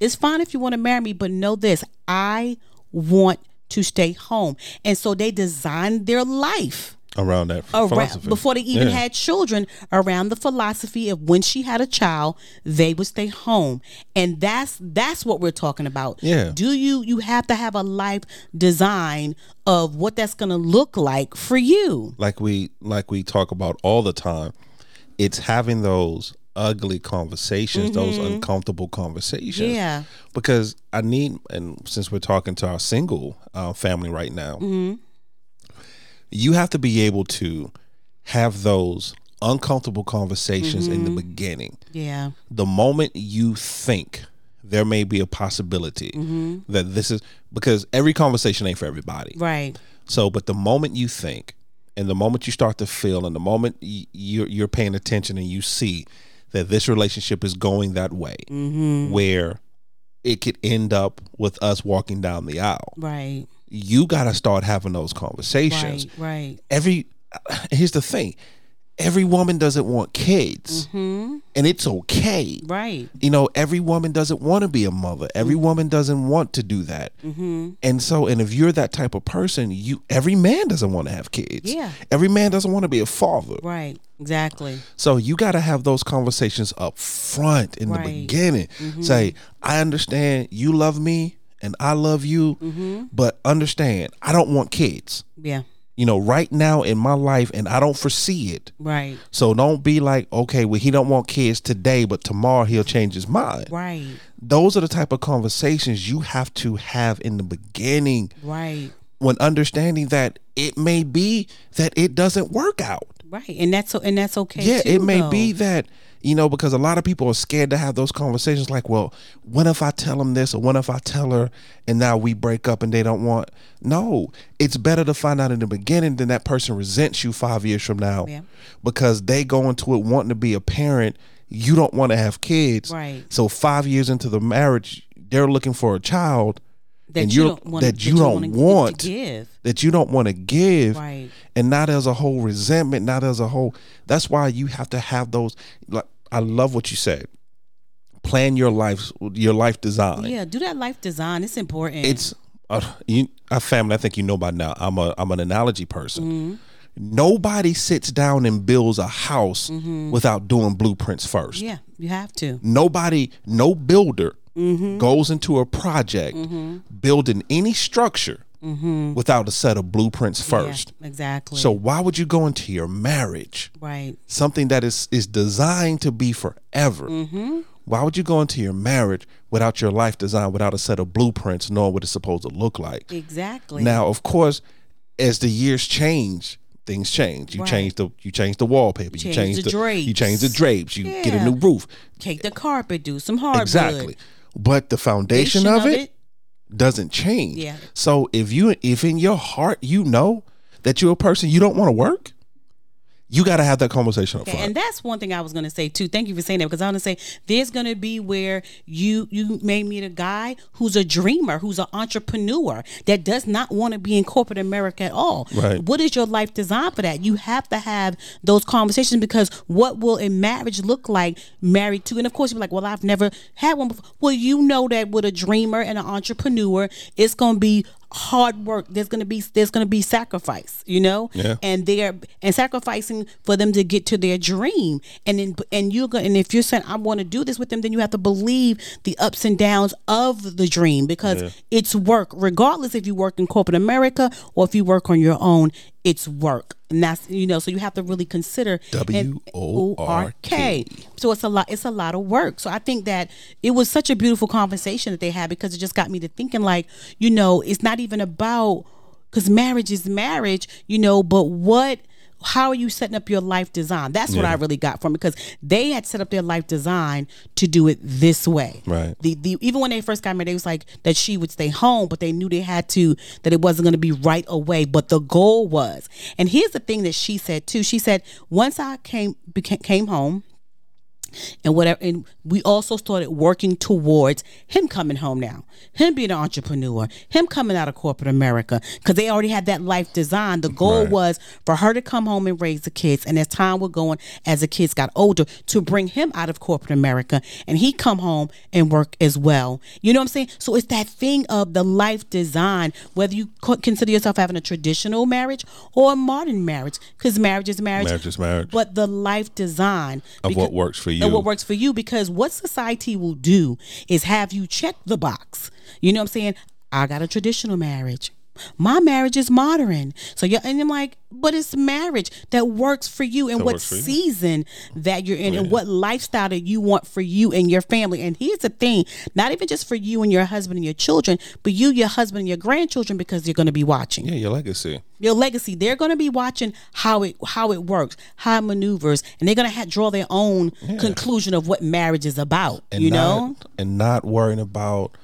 it's fine if you want to marry me, but know this: I want to stay home." And so they designed their life around that around, philosophy. before they even Yeah. had children around the philosophy of when she had a child they would stay home and that's that's what we're talking about Yeah. do you you have to have a life design of what that's going to look like for you like we like we talk about all the time it's having those ugly conversations those uncomfortable conversations Mm-hmm. Yeah. because i need and since we're talking to our single uh, family right now Mm-hmm. You have to be able to have those uncomfortable conversations in the Mm-hmm. beginning. Yeah. The moment you think there may be a possibility that this is because every conversation ain't for everybody. Right. So, but the moment you think, and the moment you start to feel, and the moment y- you're you're paying attention, and you see that this relationship is going that way, where it could end up with us walking down the aisle, right you got to start having those conversations. right right Every here's the thing: every woman doesn't want kids, mm-hmm. and it's okay. right You know, every woman doesn't want to be a mother. Every mm-hmm. woman doesn't want to do that. Mm-hmm. And so, and if you're that type of person, you every man doesn't want to have kids. Yeah. Every man doesn't want to be a father. right exactly So you got to have those conversations up front in Right. the beginning. Say, I understand you love me and I love you, mm-hmm. but understand I don't want kids. yeah You know, right now in my life, and I don't foresee it. right So don't be like, okay, well, he don't want kids today, but tomorrow he'll change his mind right those are the type of conversations you have to have in the beginning right when understanding that it may be that it doesn't work out. right and that's and that's okay yeah, too, it may though. be that, you know, because a lot of people are scared to have those conversations like, well, what if I tell them this or what if I tell her and now we break up and they don't want. No, it's better to find out in the beginning than that person resents you five years from now Yeah. because they go into it wanting to be a parent. You don't want to have kids. Right. So five years into the marriage, they're looking for a child that and you don't want that you don't to want. give. that you don't want to give Right. and not as a whole resentment not as a whole that's why you have to have those like i love what you said. Plan your life your life design. Yeah do that life design. It's important. It's uh, you our family i think you know by now i'm a i'm an analogy person. Mm-hmm. nobody sits down and builds a house without doing blueprints first. Yeah you have to. Nobody no builder Mm-hmm. goes into a project building any structure without a set of blueprints first Mm-hmm. yeah, exactly so why would you go into your marriage, right something that is is designed to be forever? Mm-hmm. Why would you go into your marriage without your life design, without a set of blueprints, knowing what it's supposed to look like? exactly Now, of course, as the years change, things change. You Right. change the you change the wallpaper, you Change change the the, you change the drapes, you get a new roof. take the carpet do some hardwood Exactly. But the foundation Foundation of it, doesn't change. Yeah. So if you if in your heart you know that you're a person you don't want to work, you got to have that conversation up Okay, front. and that's one thing I was gonna say too. Thank you for saying that because I want to say there's gonna be where you you may meet a guy who's a dreamer, who's an entrepreneur that does not want to be in corporate America at all. Right. What is your life designed for that? You have to have those conversations because what will a marriage look like married to? And of course you're like, well, I've never had one before. Well, you know that with a dreamer and an entrepreneur, it's gonna be hard work. There's gonna be there's gonna be sacrifice. You know. Yeah. and they're and sacrificing for them to get to their dream and then and you're going and if you're saying i want to do this with them then you have to believe the ups and downs of the dream because it's work regardless if you work in corporate america or if you work on your own it's work and that's you know so you have to really consider W-O-R-K. so it's a lot it's a lot of work so i think that it was such a beautiful conversation that they had because it just got me to thinking like you know it's not even about because marriage is marriage you know but what how are you setting up your life design that's what Yeah. i really got from it because they had set up their life design to do it this way Right. the, the even when they first got married, they was like that she would stay home, but they knew they had to that it wasn't going to be right away. But the goal was, and here's the thing that she said too. She said once I came became came home, and whatever. And we also started working towards him coming home now, him being an entrepreneur, him coming out of corporate America, because they already had that life design. The goal Right. was for her to come home and raise the kids, and as time was going, as the kids got older, to bring him out of corporate America, and he come home and work as well. You know what I'm saying? So it's that thing of the life design, whether you consider yourself having a traditional marriage or a modern marriage, because marriage is marriage. Marriage is marriage. But the life design Of what works for of you. what works for you, because what society will do is have you check the box. You know what I'm saying? I got a traditional marriage. My marriage is modern. So yeah, and I'm like, but it's marriage that works for you and That what for you. season that you're in oh, and what lifestyle that you want for you and your family. And here's the thing, not even just for you and your husband and your children, but you, your husband and your grandchildren, because you're gonna be watching yeah, your legacy. your legacy they're going to be watching how it how it works how it maneuvers and they're going to ha- draw their own conclusion of what marriage is about and you not, know and not worrying about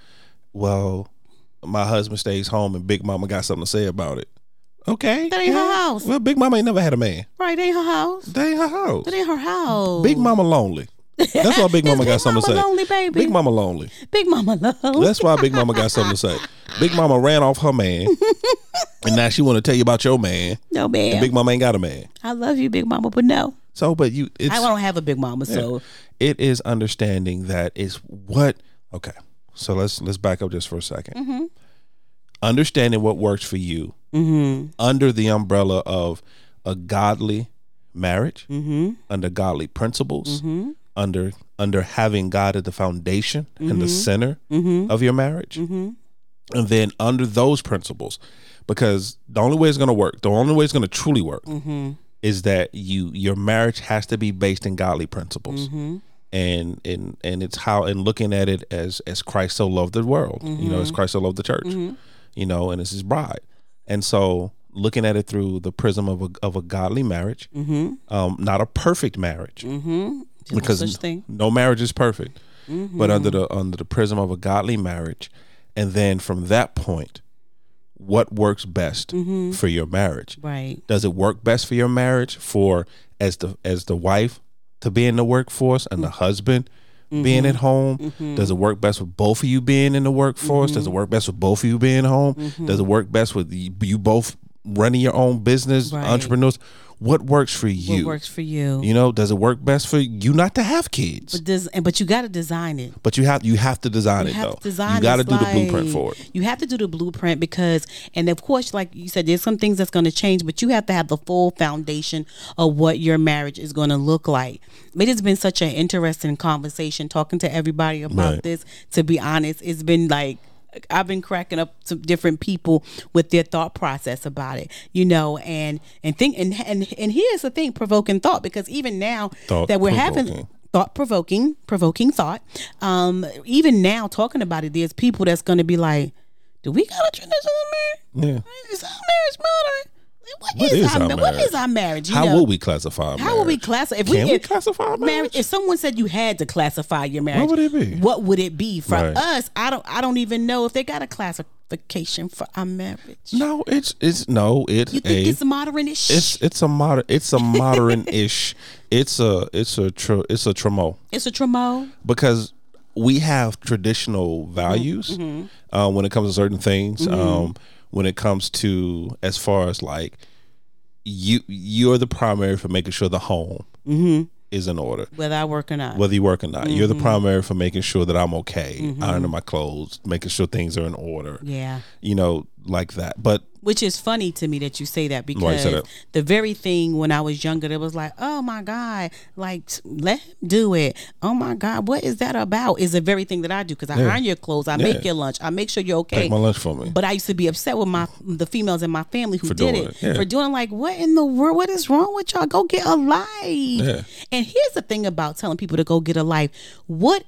well my husband stays home and big mama got something to say about it. Okay. That ain't her house. well big mama ain't never had a man. Right ain't her house. That ain't her house. That ain't her house. Big mama lonely. That's why big <laughs> mama got Big something to say. lonely, baby? big mama lonely. Big mama love that's why big mama got something to say. Big mama ran off her man <laughs> and now she want to tell you about your man no man and big mama ain't got a man. I love you big mama but no. So but you it's i don't have a big mama so. It is understanding that is what okay so let's let's back up just for a 2nd Mm-hmm. understanding what works for you under the umbrella of a godly marriage Mm-hmm. under godly principles under under having god at the foundation and Mm-hmm. the center of your marriage and then under those principles because the only way it's going to work the only way it's going to truly work Mm-hmm. is that you your marriage has to be based in godly principles Mm-hmm. And and and it's how and looking at it as as christ so loved the world you know as Mm-hmm. christ so loved the church mm-hmm. you know and it's his bride. And so looking at it through the prism of a, of a godly marriage mm-hmm. um not a perfect marriage mm-hmm. because such thing. no marriage is perfect but under the under the prism of a godly marriage and then from that point what works best for your marriage? Right. Does it work best for your marriage for as the as the wife to be in the workforce and the mm-hmm. husband being at mm-hmm. home? Mm-hmm. Does it work best with both of you being in the workforce? Does it work best with both of you being home? Does it work best with you, you both running your own business Right. entrepreneurs what works for you what works for you you know does it work best for you not to have kids but, des- but you got to design it but you have you have to design You it have though to design. you got to do the blueprint for it You have to do the blueprint because, and of course, like you said, there's some things that's going to change, but you have to have the full foundation of what your marriage is going to look like. It has been such an interesting conversation talking to everybody about Right. this. To be honest, it's been like. I've been cracking up some different people with their thought process about it, you know, and and think and and and here's the thing, provoking thought, because even now Thought that we're having thought provoking, provoking thought. Um, even now talking about it, there's people that's going to be like, "Do we got a traditional marriage? yeah Is our marriage modern? What what is is, our, our ma- marriage? is our marriage? You how know? would we classify marriage? How would we classify? If Can we if- classify our marriage? If someone said you had to classify your marriage, what would it be? What would it be for Right. us? I don't. I don't even know if they got a classification for our marriage. No, it's it's no, it's You think a it's modern-ish? it's it's a modern it's a modern ish. <laughs> It's a it's a tr- it's a tremo it's a tremo. because we have traditional values uh, when it comes to certain things. Um, when it comes to as far as like you you're the primary for making sure the home mm-hmm. is in order. Whether I work or not. Whether you work or not, you're the mm-hmm. primary for making sure that I'm okay, mm-hmm. ironing my clothes, making sure things are in order. yeah. You know, like that. But Which is funny to me that you say that because that? the very thing when I was younger, it was like, oh my God, like let him do it. Oh my God, what is that about? Is the very thing that I do because I iron your clothes, I make your lunch, I make sure you're okay. my lunch for me. But I used to be upset with my the females in my family who For did it it, yeah. for doing like what in the world? What is wrong with y'all? Go get a life. Yeah. And here's the thing about telling people to go get a life. What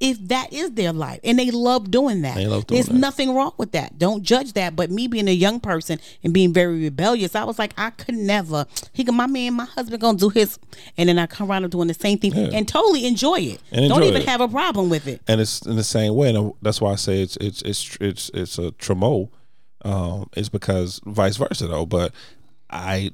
if that is their life and they love doing that? They love doing There's that. nothing wrong with that. Don't judge that. But me being a young person and being very rebellious, I was like, I could never. He, go- my man, my husband, gonna do his, and then I come around and doing the same thing and totally enjoy it. And Don't even it. have a problem with it. and it's in the same way, and that's why I say it's it's it's it's it's a tremo. Um, it's because vice versa though. But I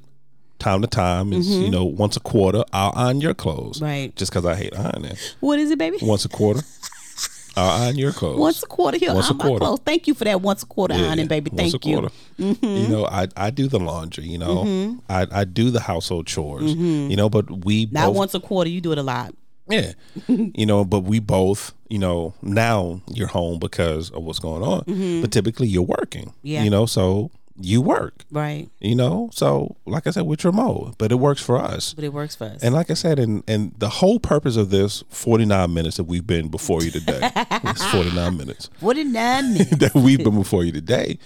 time to time is you know once a quarter I'll iron your clothes. Mm-hmm. Right. Just because I hate ironing. What is it, baby? Once a quarter, <laughs> I'll iron your clothes. Once a quarter here. Once a I'm my quarter. clothes. Thank you for that once a quarter Yeah, ironing, baby. once Thank a you. Mm-hmm. You know, I I do the laundry. You know, I I do the household chores. You know, but we Mm-hmm. Not both, once a quarter. You do it a lot. Yeah. <laughs> you know, but we both, you know, now you're home because of what's going on. But typically you're working. Mm-hmm. Yeah. You know, so you work. Right. You know, so like I said, we're remote, but it works for us. But it works for us. And like I said, and and the whole purpose of this 49 minutes that we've been before you today, <laughs> it's 49 minutes 49 <laughs> minutes. that we've been before you today,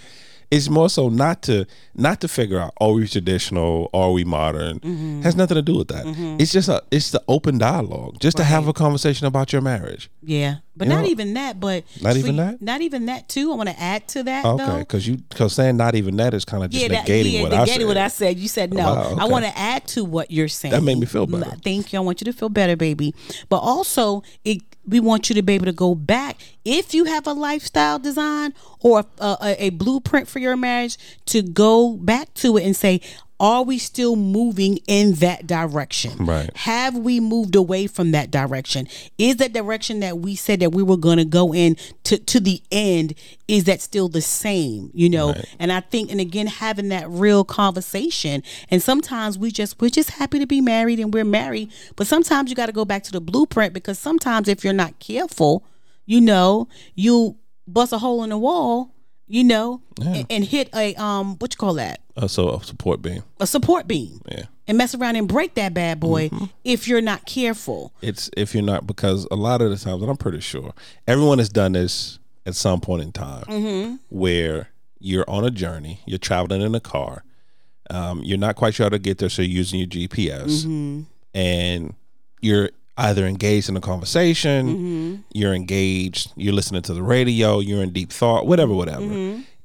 is more so not to not to figure out are we traditional, are we modern, Mm-hmm. has nothing to do with that. It's just a it's the open dialogue, just to have a conversation about your marriage. Yeah. But You not know- even that, but Not even you- that? Not even that too. I want to add to that Okay, because you because saying not even that is kind of just Yeah, that, negating yeah, what I said. what I said. You said no. Wow, I want to add to what you're saying. That made me feel better. Mm, thank you. I want you to feel better, baby. But also, it we want you to be able to go back if you have a lifestyle design or a, a, a blueprint for your marriage to go back to it and say. Are we still moving in that direction? Right. Have we moved away from that direction? Is that direction that we said that we were going to go in to, to the end, is that still the same? You know, and I think, and again, having that real conversation. And sometimes we just, we're just happy to be married and we're married. But sometimes you got to go back to the blueprint because sometimes if you're not careful, you know, you bust a hole in the wall, you know, and, and hit a, um, what you call that? Uh, so a support beam. A support beam Yeah. and mess around and break that bad boy Mm-hmm. if you're not careful. It's if you're not because a lot of the times, and I'm pretty sure everyone has done this at some point in time, Mm-hmm. where you're on a journey, you're traveling in a car, um, you're not quite sure how to get there, so you're using your GPS, Mm-hmm. and you're either engaged in a conversation, Mm-hmm. you're engaged, you're listening to the radio, you're in deep thought, whatever, whatever.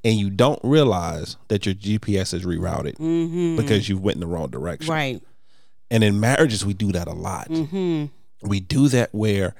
Mm-hmm. And you don't realize that your GPS is rerouted because you went in the wrong direction. Mm-hmm. Right. And in marriages, we do that a lot. Mm-hmm. We do that where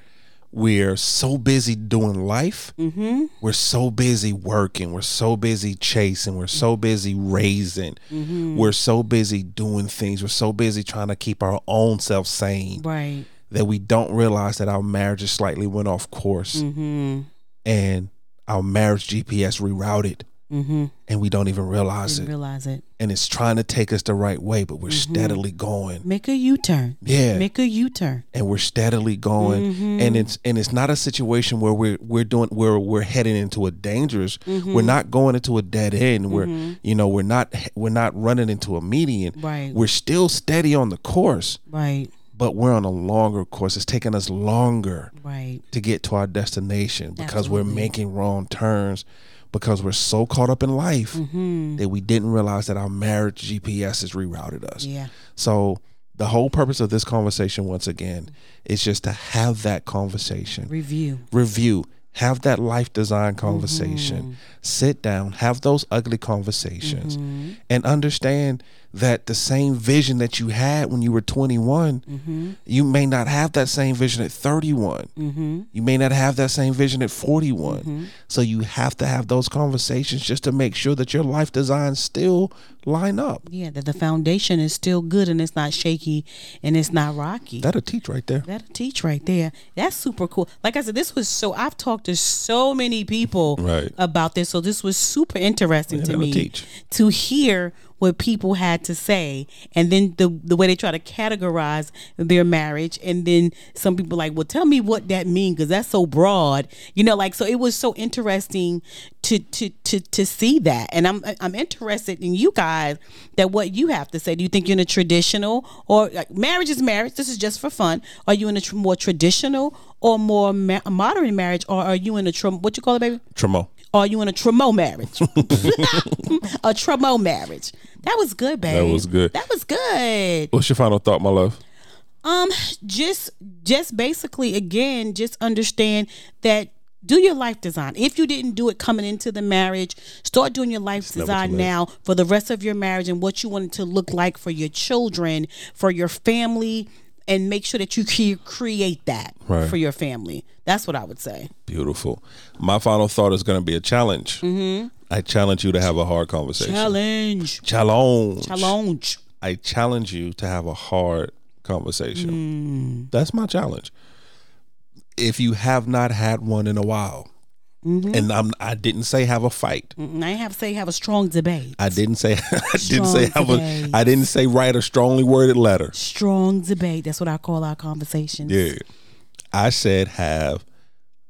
we're so busy doing life, Mm-hmm. we're so busy working, we're so busy chasing, we're so busy raising, Mm-hmm. we're so busy doing things, we're so busy trying to keep our own self sane Right. that we don't realize that our marriage is slightly went off course Mm-hmm. and our marriage GPS rerouted Mm-hmm. and we don't even realize Didn't it. realize it. And it's trying to take us the right way, but we're Mm-hmm. steadily going. Make a U-turn. Yeah. Make a U-turn. and we're steadily going Mm-hmm. and it's and it's not a situation where we're we're doing where we're heading into a dangerous Mm-hmm. we're not going into a dead end we're you know we're not we're not running into a median Right. we're still steady on the course Right. but we're on a longer course it's taking us longer Right. to get to our destination because we're making wrong turns because we're so caught up in life Mm-hmm. that we didn't realize that our marriage GPS has rerouted us. Yeah. So the whole purpose of this conversation, once again, is just to have that conversation, Review. review, have that life design conversation, sit down, have those ugly conversations, and understand that the same vision that you had when you were 21, you may not have that same vision at 31. Mm-hmm. You may not have that same vision at 41. So you have to have those conversations just to make sure that your life designs still line up. Yeah, that the foundation is still good and it's not shaky and it's not rocky. That'll teach right there. That'll teach right there. That's super cool. Like I said, this was so I've talked to so many people Right. about this. So this was super interesting Yeah, to me teach. to hear what people had to say. And then the the way they try to categorize their marriage. And then some people like well tell me what that means because that's so broad. You know like so it was so interesting to to to to see that. And i'm i'm interested in you guys that what you have to say. Do you think you're in a traditional or like, marriage is marriage. This is just for fun. Are you in a tr- more traditional or more ma- modern marriage? Or are you in a tr- what you call it baby? Tremo. Are you in a tremo marriage? <laughs> <laughs> a tremo marriage. That was good, babe. That was good. That was good. What's your final thought, my love? Um, just just basically again, just understand that do your life design. If you didn't do it coming into the marriage, start doing your life never design now for the rest of your marriage and what you want it to look like for your children, for your family, and make sure that you cre- create that Right. for your family. That's what I would say. Beautiful. My final thought is going to be a challenge. Mm-hmm. I challenge you to have a hard conversation. Challenge. Challenge. Challenge. I challenge you to have a hard conversation. That's my challenge. If you have not had one in a while, and I'm I didn't say have a fight. I have to say have a strong debate. I didn't say <laughs> I didn't say have a debate. I didn't say write a strongly worded letter. strong debate. That's what I call our conversations. Yeah. I said have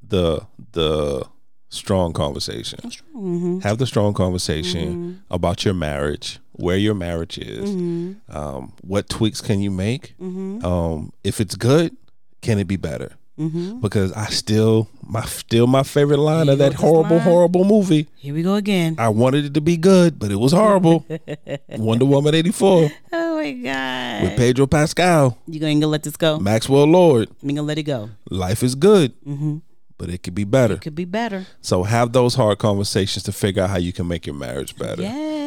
the the strong conversation. Mm-hmm. Have the strong conversation about your marriage, where your marriage is, Mm-hmm. um, what tweaks can you make. Um, if it's good, can it be better? Mm-hmm. Because I still my still my favorite line Here of that go with this horrible line. horrible movie. Here we go again. I wanted it to be good, but it was horrible. <laughs> Wonder Woman eighty four. Oh my god! with Pedro Pascal, you gonna let this go? Maxwell Lord. You gonna let it go? Life is good, Mm-hmm. but it could be better. It could be better. So have those hard conversations to figure out how you can make your marriage better. Yes.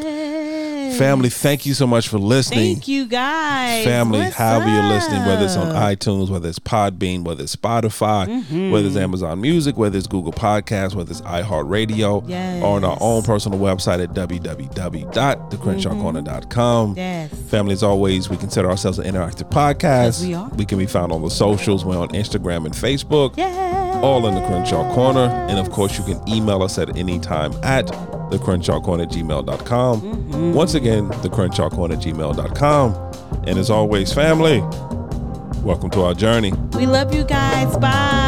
Family, thank you so much for listening. Thank you guys. Family, What's however you're listening, whether it's on iTunes, whether it's Podbean, whether it's Spotify, Mm-hmm. whether it's Amazon Music, whether it's Google Podcasts, whether it's iHeartRadio, or on our own personal website at www.thecrenshawcorner.com. Yes. Family, as always, we consider ourselves an interactive podcast. Yes, we are. We can be found on the socials. We're on Instagram and Facebook. Yes. All in the Crenshaw Corner. And of course, you can email us at any time at the Crenshaw Corner gmail.com. Mm-hmm. Once again, the Crenshaw Corner gmail.com. And as always, family, welcome to our journey. We love you guys. Bye.